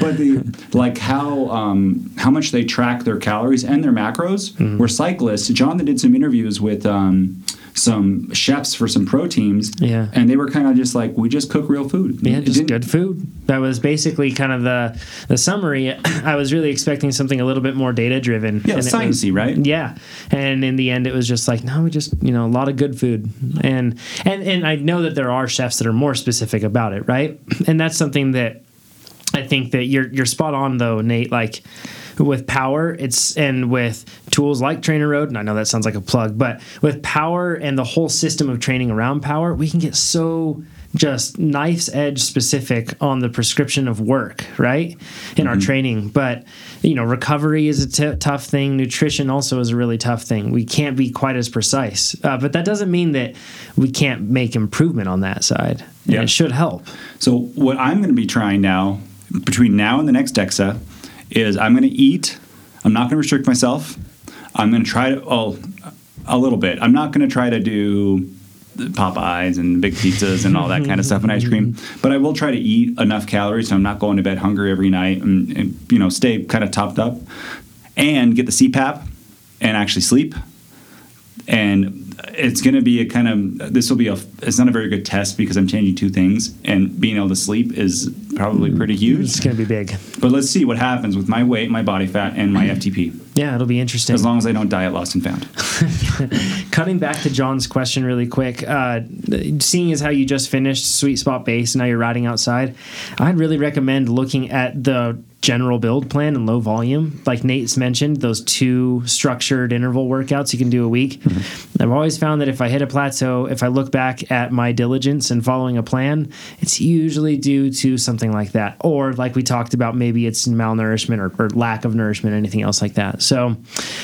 but the like how um, how much they track their calories and their macros. Where cyclists, Jonathan did some interviews with. Um, some chefs for some pro teams, Yeah. and they were kind of just like, we just cook real food. Yeah, It just good food. That was basically kind of the the summary. I was really expecting something a little bit more data driven. Yeah, and it was- sciencey, right? Yeah, and in the end, it was just like, no, we just you know a lot of good food, and and and I know that there are chefs that are more specific about it, right? And that's something that I think that you're you're spot on though, Nate. Like with power, it's and with tools like TrainerRoad, and I know that sounds like a plug, but with power and the whole system of training around power, we can get so just knife's edge specific on the prescription of work, right? In our training. But, you know, recovery is a t- tough thing. Nutrition also is a really tough thing. We can't be quite as precise. Uh, but that doesn't mean that we can't make improvement on that side. And Yeah. it should help. So what I'm going to be trying now, between now and the next DEXA, is I'm going to eat. I'm not going to restrict myself. I'm going to try to oh, a little bit. I'm not going to try to do Popeyes and big pizzas and all that kind of stuff and ice cream, but I will try to eat enough calories so I'm not going to bed hungry every night and, and you know stay kind of topped up, and get the CPAP and actually sleep and it's going to be a kind of this will be a it's not a very good test because i'm changing two things and being able to sleep is probably pretty huge. It's going to be big. but let's see what happens with my weight my body fat and my ftp Yeah, it'll be interesting. as long as i don't die at lost and found Cutting back to John's question really quick, uh, seeing as how you just finished Sweet Spot Base now you're riding outside, I'd really recommend looking at the general build plan and low volume. Like Nate's mentioned, those two structured interval workouts you can do a week. I've always found that if I hit a plateau, if I look back at my diligence and following a plan, it's usually due to something like that. Or like we talked about, maybe it's malnourishment or, or lack of nourishment, anything else like that. So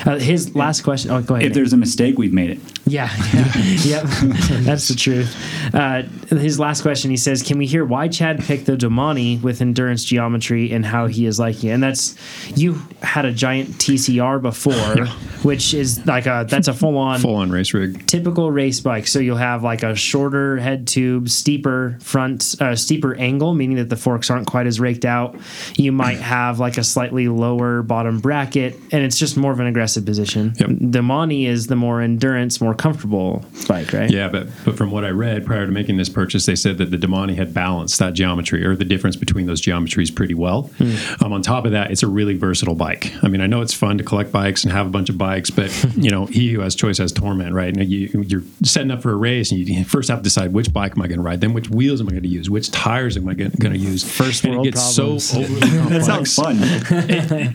uh, his last question. Oh, go ahead. if Nate. there's a mistake we've made it Yeah, yeah, yep, that's the truth. Uh, his last question, he says, "Can we hear why Chad picked the Domane with endurance geometry and how he is liking it?" And that's you had a giant TCR before, which is like a that's a full on Full on race rig. typical race bike. So you'll have like a shorter head tube, steeper front, uh, steeper angle, meaning that the forks aren't quite as raked out. You might have like a slightly lower bottom bracket, and it's just more of an aggressive position. Yep. The Domane is the more endurance, more comfortable bike, right? Yeah, but but from what I read prior to making this purchase, they said that the Domane had balanced that geometry or the difference between those geometries pretty well. Um, on top of that, it's a really versatile bike. I mean, I know it's fun to collect bikes and have a bunch of bikes, but you know, he who has choice has torment, right? And you, you're setting up for a race, and you first have to decide which bike am I going to ride, then which wheels am I going to use, which tires am I going to use. First and it gets problems. so that sounds fun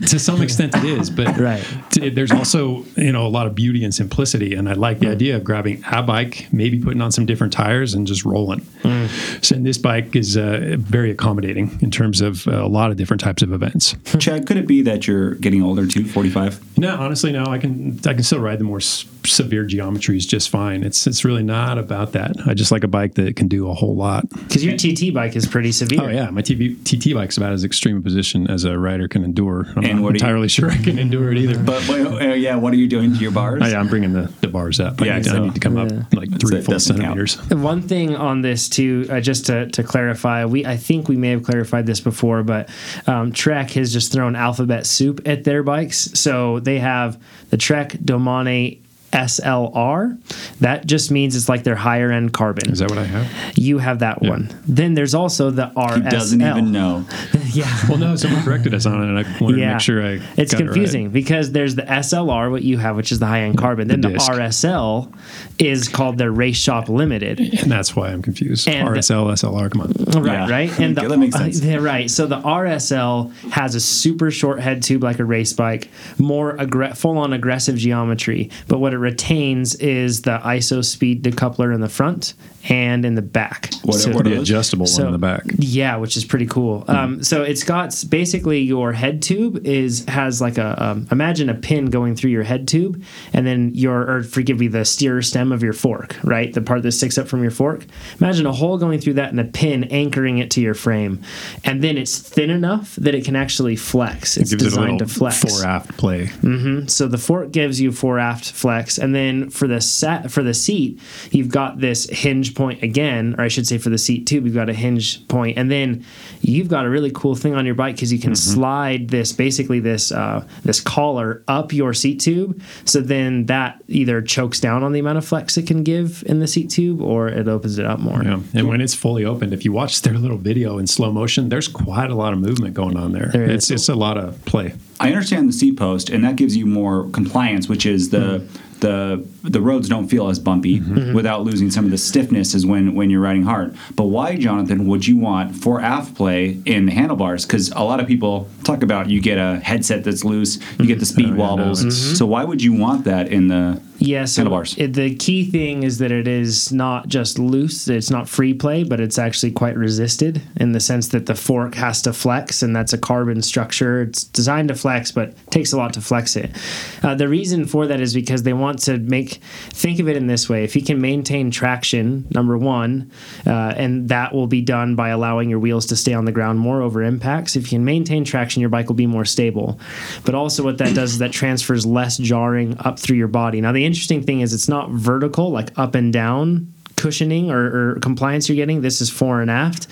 to some extent it is but Right. t- there's also you know a lot of beauty and simplicity and i like the idea of grabbing a bike maybe putting on some different tires and just rolling so and this bike is uh, very accommodating in terms of uh, a lot of different types of events chad could it be that you're getting older too 45 no honestly no i can i can still ride the more s- severe geometries just fine it's it's really not about that i just like a bike that can do a whole lot Because your TT bike is pretty severe. oh yeah my TV, tt bike's about as extreme a position as a rider can endure i'm And not what do you- entirely sure i can endure it either but, but uh, yeah what are you doing to your bars Oh, yeah, I'm bringing the, the bars up. I, Yeah, need, I need to come Yeah. up like three it full doesn't count. centimeters. One thing on this too, uh, just to, to clarify, we I think we may have clarified this before, but um, Trek has just thrown alphabet soup at their bikes. So they have the Trek Domane SLR. That just means it's like their higher end carbon. Is that what I have? you have that one. Then there's also the RSL. he doesn't even know yeah. Well, no, someone corrected us on it, and I wanted to make sure I. It's got it right. confusing because there's the SLR, what you have, which is the high end carbon. Then the, disc. RSL is called the Race Shop Limited. and that's why I'm confused. And- RSL, SLR, come on. Right, Yeah. right. And Okay, the, that makes sense. yeah, right. So the RSL has a super short head tube like a race bike, more aggr- full on aggressive geometry. But what it retains is the IsoSpeed decoupler in the front and in the back. What- So- what The are those? adjustable one in the back. yeah, which is pretty cool. Um, so it's got basically your head tube is has like a um, imagine a pin going through your head tube, and then your or forgive me the steer stem of your fork, right, the part that sticks up from your fork. Imagine a hole going through that and a pin anchoring it to your frame, and then it's thin enough that it can actually flex. It's Gives it a designed little to flex. fore aft play. So the fork gives you fore aft flex, and then for the set for the seat, you've got this hinge point again, or I should say for the seat tube, you've got a hinge point. and then you've got a really cool thing on your bike because you can slide this basically this uh, this collar up your seat tube, so then that either chokes down on the amount of flex it can give in the seat tube, or it opens it up more. Yeah. And when it's fully opened, if you watch their little video in slow motion, there's quite a lot of movement going on there. There it's it's a lot of play. I understand the seat post, and that gives you more compliance, which is the mm-hmm. the the roads don't feel as bumpy mm-hmm. Mm-hmm. without losing some of the stiffness as when when you're riding hard. But why, Jonathan, would you want for aft play in the handlebars? Because a lot of people talk about you get a headset that's loose, you get the speed Oh, yeah, no, wobbles. it's- So why would you want that in the Yeah, so handlebars? it, the key thing is that it is not just loose, it's not free play, but it's actually quite resisted in the sense that the fork has to flex, and that's a carbon structure. It's designed to flex, but it takes a lot to flex it. Uh, the reason for that is because they want to make, think of it in this way if you can maintain traction, number one, uh, and that will be done by allowing your wheels to stay on the ground more over impacts. If you can maintain traction, your bike will be more stable. But also, what that does is that transfers less jarring up through your body. Now, the interesting thing is it's not vertical, like up and down cushioning or, or compliance you're getting. This is fore and aft.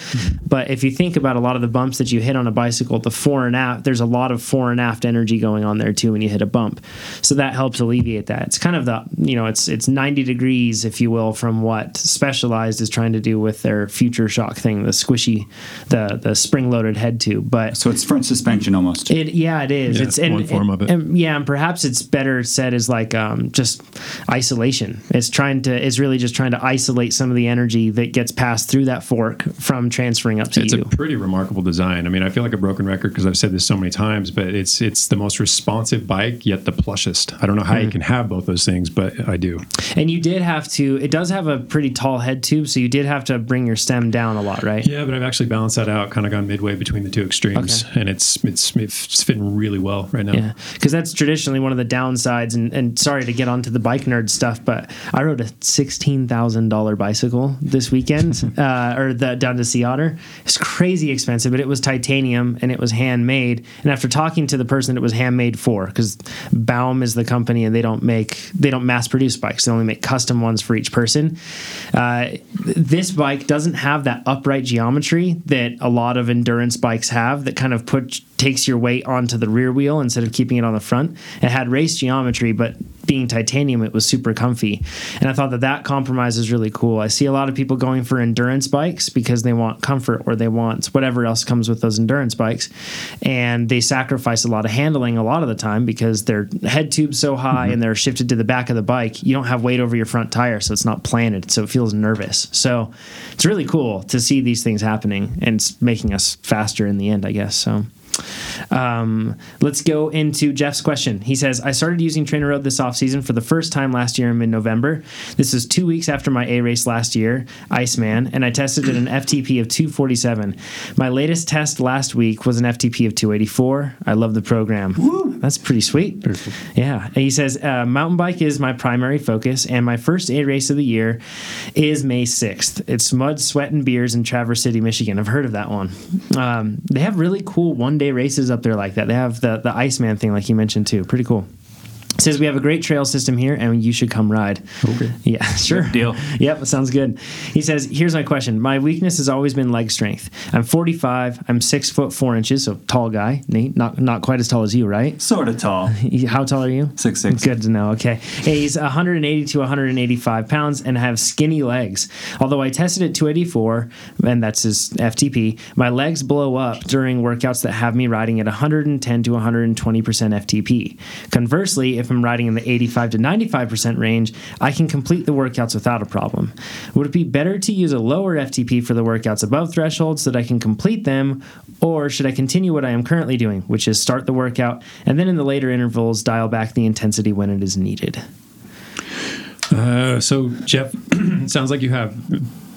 But if you think about a lot of the bumps that you hit on a bicycle, the fore and aft, there's a lot of fore and aft energy going on there too when you hit a bump. So that helps alleviate that. It's kind of the, you know, it's it's 90 degrees, if you will, from what Specialized is trying to do with their future shock thing, the squishy, the the spring loaded head tube. But So it's front suspension almost. it yeah, it is. Yeah, it's and, one form of it. and- yeah, and perhaps it's better said as like um, just isolation. It's trying to it's really just trying to isolate some of the energy that gets passed through that fork from transferring up to It's you. It's a pretty remarkable design. I mean, I feel like a broken record because I've said this so many times, but it's it's the most responsive bike yet the plushest. I don't know how Hmm. you can have both those things, but I do. and you did have to. It does have a pretty tall head tube, so you did have to bring your stem down a lot, right? Yeah, but I've actually balanced that out, kind of gone midway between the two extremes, and it's it's it's fitting really well right now. Yeah, because that's traditionally one of the downsides. And, and sorry to get onto the bike nerd stuff, but I rode a sixteen thousand dollar bicycle this weekend, uh, or the, down to Sea Otter. It's crazy expensive, but it was titanium and it was handmade. And after talking to the person it was handmade for, because Baum is the company and they don't make they don't mass produce bikes; they only make custom ones for each person. Uh, this bike doesn't have that upright geometry that a lot of endurance bikes have that kind of put takes your weight onto the rear wheel instead of keeping it on the front. It had race geometry, but being titanium, it was super comfy. And I thought that that compromise is really cool. I see a lot of people going for endurance bikes because they want comfort or they want whatever else comes with those endurance bikes. And they sacrifice a lot of handling a lot of the time because their head tube's so high mm-hmm. and they're shifted to the back of the bike. You don't have weight over your front tire, so it's not planted. So it feels nervous. So it's really cool to see these things happening and it's making us faster in the end, I guess. So. Um, let's go into Jeff's question. He says, I started using TrainerRoad this offseason for the first time last year in mid November. This is two weeks after my A race last year, Iceman, and I tested at an FTP of 247. My latest test last week was an FTP of 284. I love the program. That's pretty sweet. Yeah. And he says, uh, mountain bike is my primary focus, and my first A race of the year is May 6th. It's Mud, Sweat, and Beers in Traverse City, Michigan. I've heard of that one. Um, they have really cool one day races up there like that. They have the, the Iceman thing, like you mentioned, too. Pretty cool. Says we have a great trail system here and you should come ride. Okay. Yeah, sure. Deal. Yep, sounds good. He says, Here's my question. My weakness has always been leg strength. I'm 45. I'm six foot four inches, so tall guy. Nate, not not quite as tall as you, right? Sort of tall. How tall are you? Six six. Good to know. Okay. Hey, he's 180 to 185 pounds and have skinny legs. Although I tested at 284, and that's his FTP, my legs blow up during workouts that have me riding at 110 to 120% FTP. Conversely, if I'm riding in the 85 to 95% range, I can complete the workouts without a problem. Would it be better to use a lower FTP for the workouts above threshold so that I can complete them, or should I continue what I am currently doing, which is start the workout and then in the later intervals dial back the intensity when it is needed? Uh, so Jeff, sounds like you have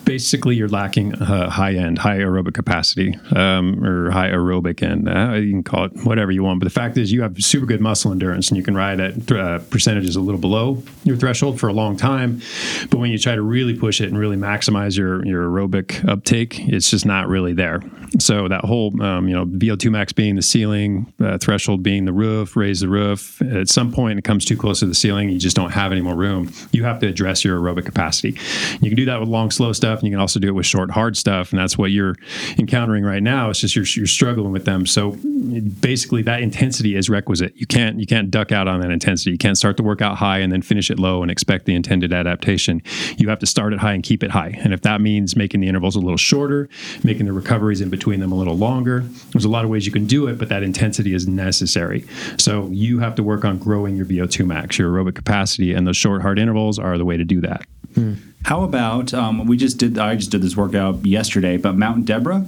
basically you're lacking uh, high end, high aerobic capacity, um, or high aerobic end. Uh, you can call it whatever you want. But the fact is, you have super good muscle endurance, and you can ride at uh, percentages a little below your threshold for a long time. But when you try to really push it and really maximize your your aerobic uptake, it's just not really there. So that whole um, you know VO2 max being the ceiling, uh, threshold being the roof, raise the roof. At some point, it comes too close to the ceiling. You just don't have any more room. You have to address your aerobic capacity. You can do that with long, slow stuff. Stuff, and you can also do it with short, hard stuff, and that's what you're encountering right now. It's just you're, you're struggling with them. So basically, that intensity is requisite. You can't you can't duck out on that intensity. You can't start the workout high and then finish it low and expect the intended adaptation. You have to start it high and keep it high. And if that means making the intervals a little shorter, making the recoveries in between them a little longer, there's a lot of ways you can do it, but that intensity is necessary. So you have to work on growing your VO2 max, your aerobic capacity, and those short, hard intervals are the way to do that. How about um, we just did? I just did this workout yesterday, but Mount Deborah.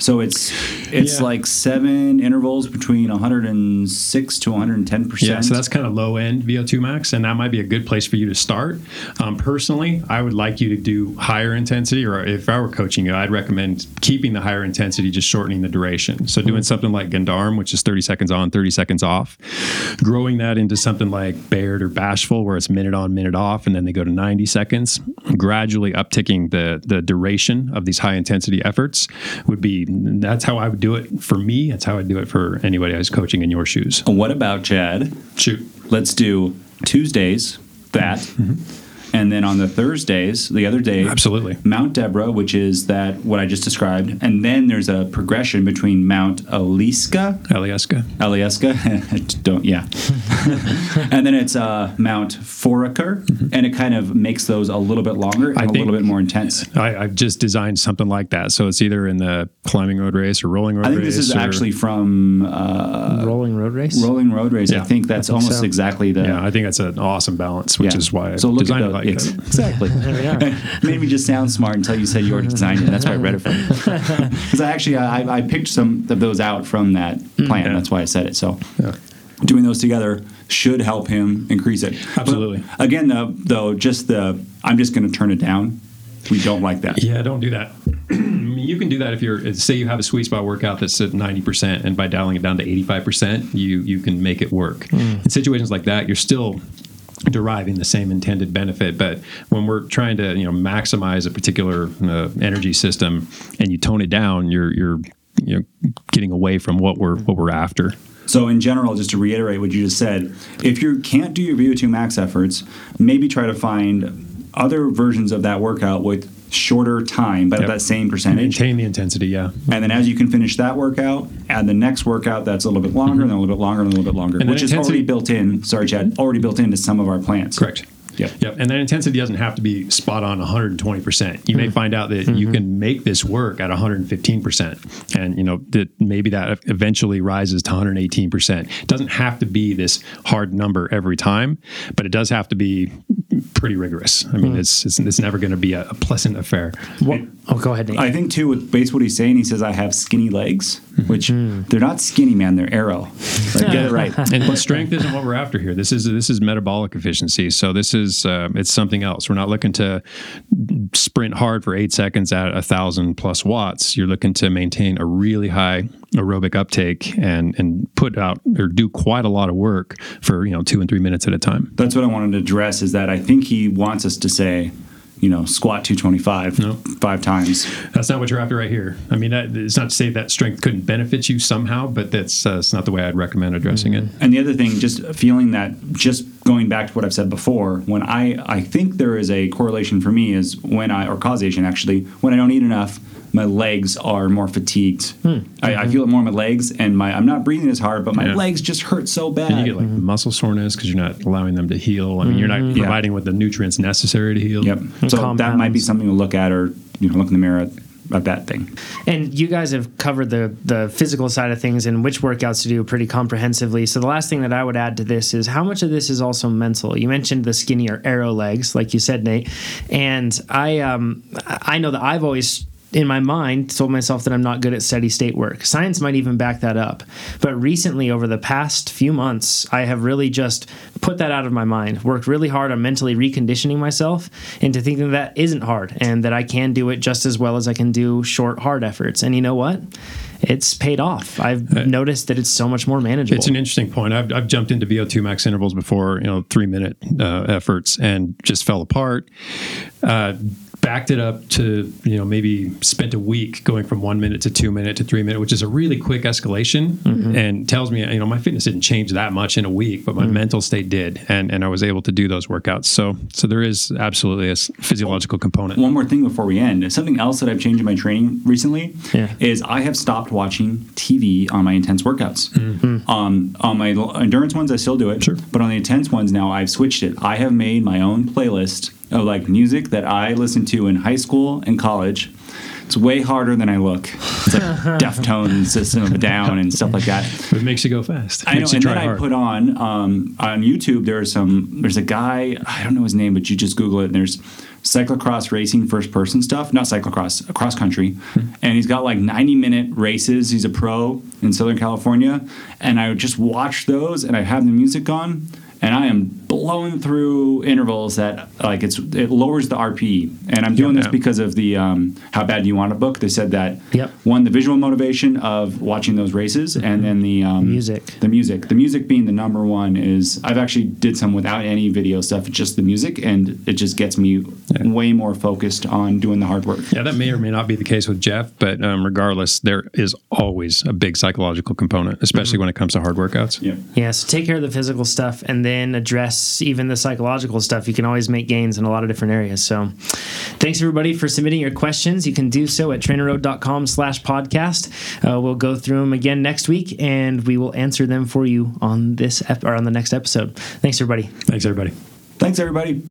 So it's it's Yeah. like seven intervals between 106 to 110 percent. Yeah, so that's kind of low end VO2 max, and that might be a good place for you to start. Um, personally, I would like you to do higher intensity, or if I were coaching you, I'd recommend keeping the higher intensity, just shortening the duration. So doing something like Gendarme, which is 30 seconds on, 30 seconds off, growing that into something like Baird or Bashful, where it's minute on, minute off, and then they go to 90 seconds, gradually upticking the the duration of these high intensity efforts would be that's how I would do it for me. That's how I'd do it for anybody I was coaching in your shoes. What about Chad? Shoot. Let's do Tuesdays that, mm-hmm. And then on the Thursdays, the other day, Absolutely. Mount Deborah, which is that what I just described, and then there's a progression between Mount Aliska, Alieska. Alieska, don't yeah, and then it's uh, Mount Foraker, and it kind of makes those a little bit longer and I a think- little bit more intense. I, I've just designed something like that. So it's either in the climbing road race or rolling road race. I think race. this is actually from uh, Rolling road race. Rolling Road Race. I think that's I think almost so. exactly the Yeah, I think that's an awesome balance, which Yeah. is why I so look designed at it the, like ex- that. exactly. There we are. Made me just sound smart until you said you already designed it. That's why I read it from you. Because I actually I, I picked some of those out from that mm. plan. Yeah. That's why I said it. So Yeah. doing those together should help him increase it. Absolutely. But again, though, though, just the I'm just going to turn it down. We don't like that. Yeah, don't do that. You can do that if you're say you have a sweet spot workout that's at 90% and by dialing it down to 85%, you you can make it work. Mm. In situations like that, you're still deriving the same intended benefit but when we're trying to you know maximize a particular uh, energy system and you tone it down you're you're you know getting away from what we're what we're after. So in general, just to reiterate what you just said, if you can't do your VO2 max efforts, maybe try to find other versions of that workout with shorter time, but Yep. at that same percentage. maintain the intensity yeah And then as you can finish that workout, add the next workout that's a little bit longer, and then a little bit longer, and a little bit longer, Mm-hmm. And which is already built in. Sorry, Chad, already built into some of our plans. Correct. Yep. Yep. And that intensity doesn't have to be spot on 120%. You may find out that you can make this work at 115%. And, you know, that maybe that eventually rises to 118%. It doesn't have to be this hard number every time, but it does have to be pretty rigorous. I mean, hmm. it's, it's, it's never going to be a, a pleasant affair. What? Oh, go ahead, Nate. I think too with base what he's saying, he says I have skinny legs, Mm-hmm. which they're not skinny, man. They're aero. Like, get it right. and but strength isn't what we're after here. This is this is metabolic efficiency. So this is uh, it's something else. We're not looking to sprint hard for eight seconds at a thousand plus watts. You're looking to maintain a really high aerobic uptake and and put out or do quite a lot of work for you know two and three minutes at a time. That's what I wanted to address. Is that I think he wants us to say, you know, squat 225 No. five times. That's not what you're after right here. I mean, that, it's not to say that strength couldn't benefit you somehow, but that's uh, it's not the way I'd recommend addressing it. And the other thing, just feeling that, just going back to what I've said before, when I, I think there is a correlation for me is when I, or causation actually, when I don't eat enough, my legs are more fatigued. I, I feel it more in my legs, and my I'm not breathing as hard, but my Yeah. legs just hurt so bad. And you get like muscle soreness because you're not allowing them to heal. I mean, you're not Yeah. providing with the nutrients necessary to heal. yep. So that might be something to look at, or you know, look in the mirror at, at that thing. And you guys have covered the the physical side of things and which workouts to do pretty comprehensively. So the last thing that I would add to this is how much of this is also mental. You mentioned the skinnier aero legs, like you said, Nate, and I um I know that I've always in my mind told myself that I'm not good at steady state work. Science might even back that up. But recently over the past few months, I have really just put that out of my mind. Worked really hard on mentally reconditioning myself into thinking that isn't hard and that I can do it just as well as I can do short hard efforts. And you know what? It's paid off. I've noticed that it's so much more manageable. It's an interesting point. I've, I've jumped into VO2 max intervals before, you know, three minute uh, efforts and just fell apart. Uh, backed it up to you know maybe spent a week going from one minute to two minute to three minute, which is a really quick escalation, Mm-hmm. and tells me you know my fitness didn't change that much in a week, but my Mm-hmm. mental state did, and and I was able to do those workouts. So so there is absolutely a physiological component. One more thing before we end. Something else that I've changed in my training recently Yeah. is I have stopped watching TV on my intense workouts. Um, on my endurance ones, I still do it. Sure. But on the intense ones now, I've switched it. I have made my own playlist of like music that I listened to in high school and college. It's way harder than I look. It's like Deftones, System of a Down, and stuff like that. It makes you go fast. I know, and try then I put on um, on YouTube. There are some. There's a guy. I don't know his name, but you just Google it. And there's cyclocross racing first person stuff. Not cyclocross, cross country. and he's got like 90 minute races. He's a pro in Southern California, and I would just watch those, and I have the music on, and I am blowing through intervals that like it's it lowers the RPE. And I'm doing this Yeah. because of the um, How Bad Do You Want It book. They said that Yep. one the visual motivation of watching those races, and then the um, Music. the music the music being the number one is i've actually did some without any video stuff just the music and it just gets me way more focused on doing the hard work Yeah, that may or may not be the case with Jeff, but um, regardless, there is always a big psychological component, especially Mm-hmm. when it comes to hard workouts. yeah Yeah, so take care of the physical stuff and then address even the psychological stuff. You can always make gains in a lot of different areas. So thanks everybody for submitting your questions. You can do so at trainerroad.com slash podcast. Uh, we'll go through them again next week and we will answer them for you on this ep- or on the next episode. Thanks everybody. Thanks, everybody. thanks everybody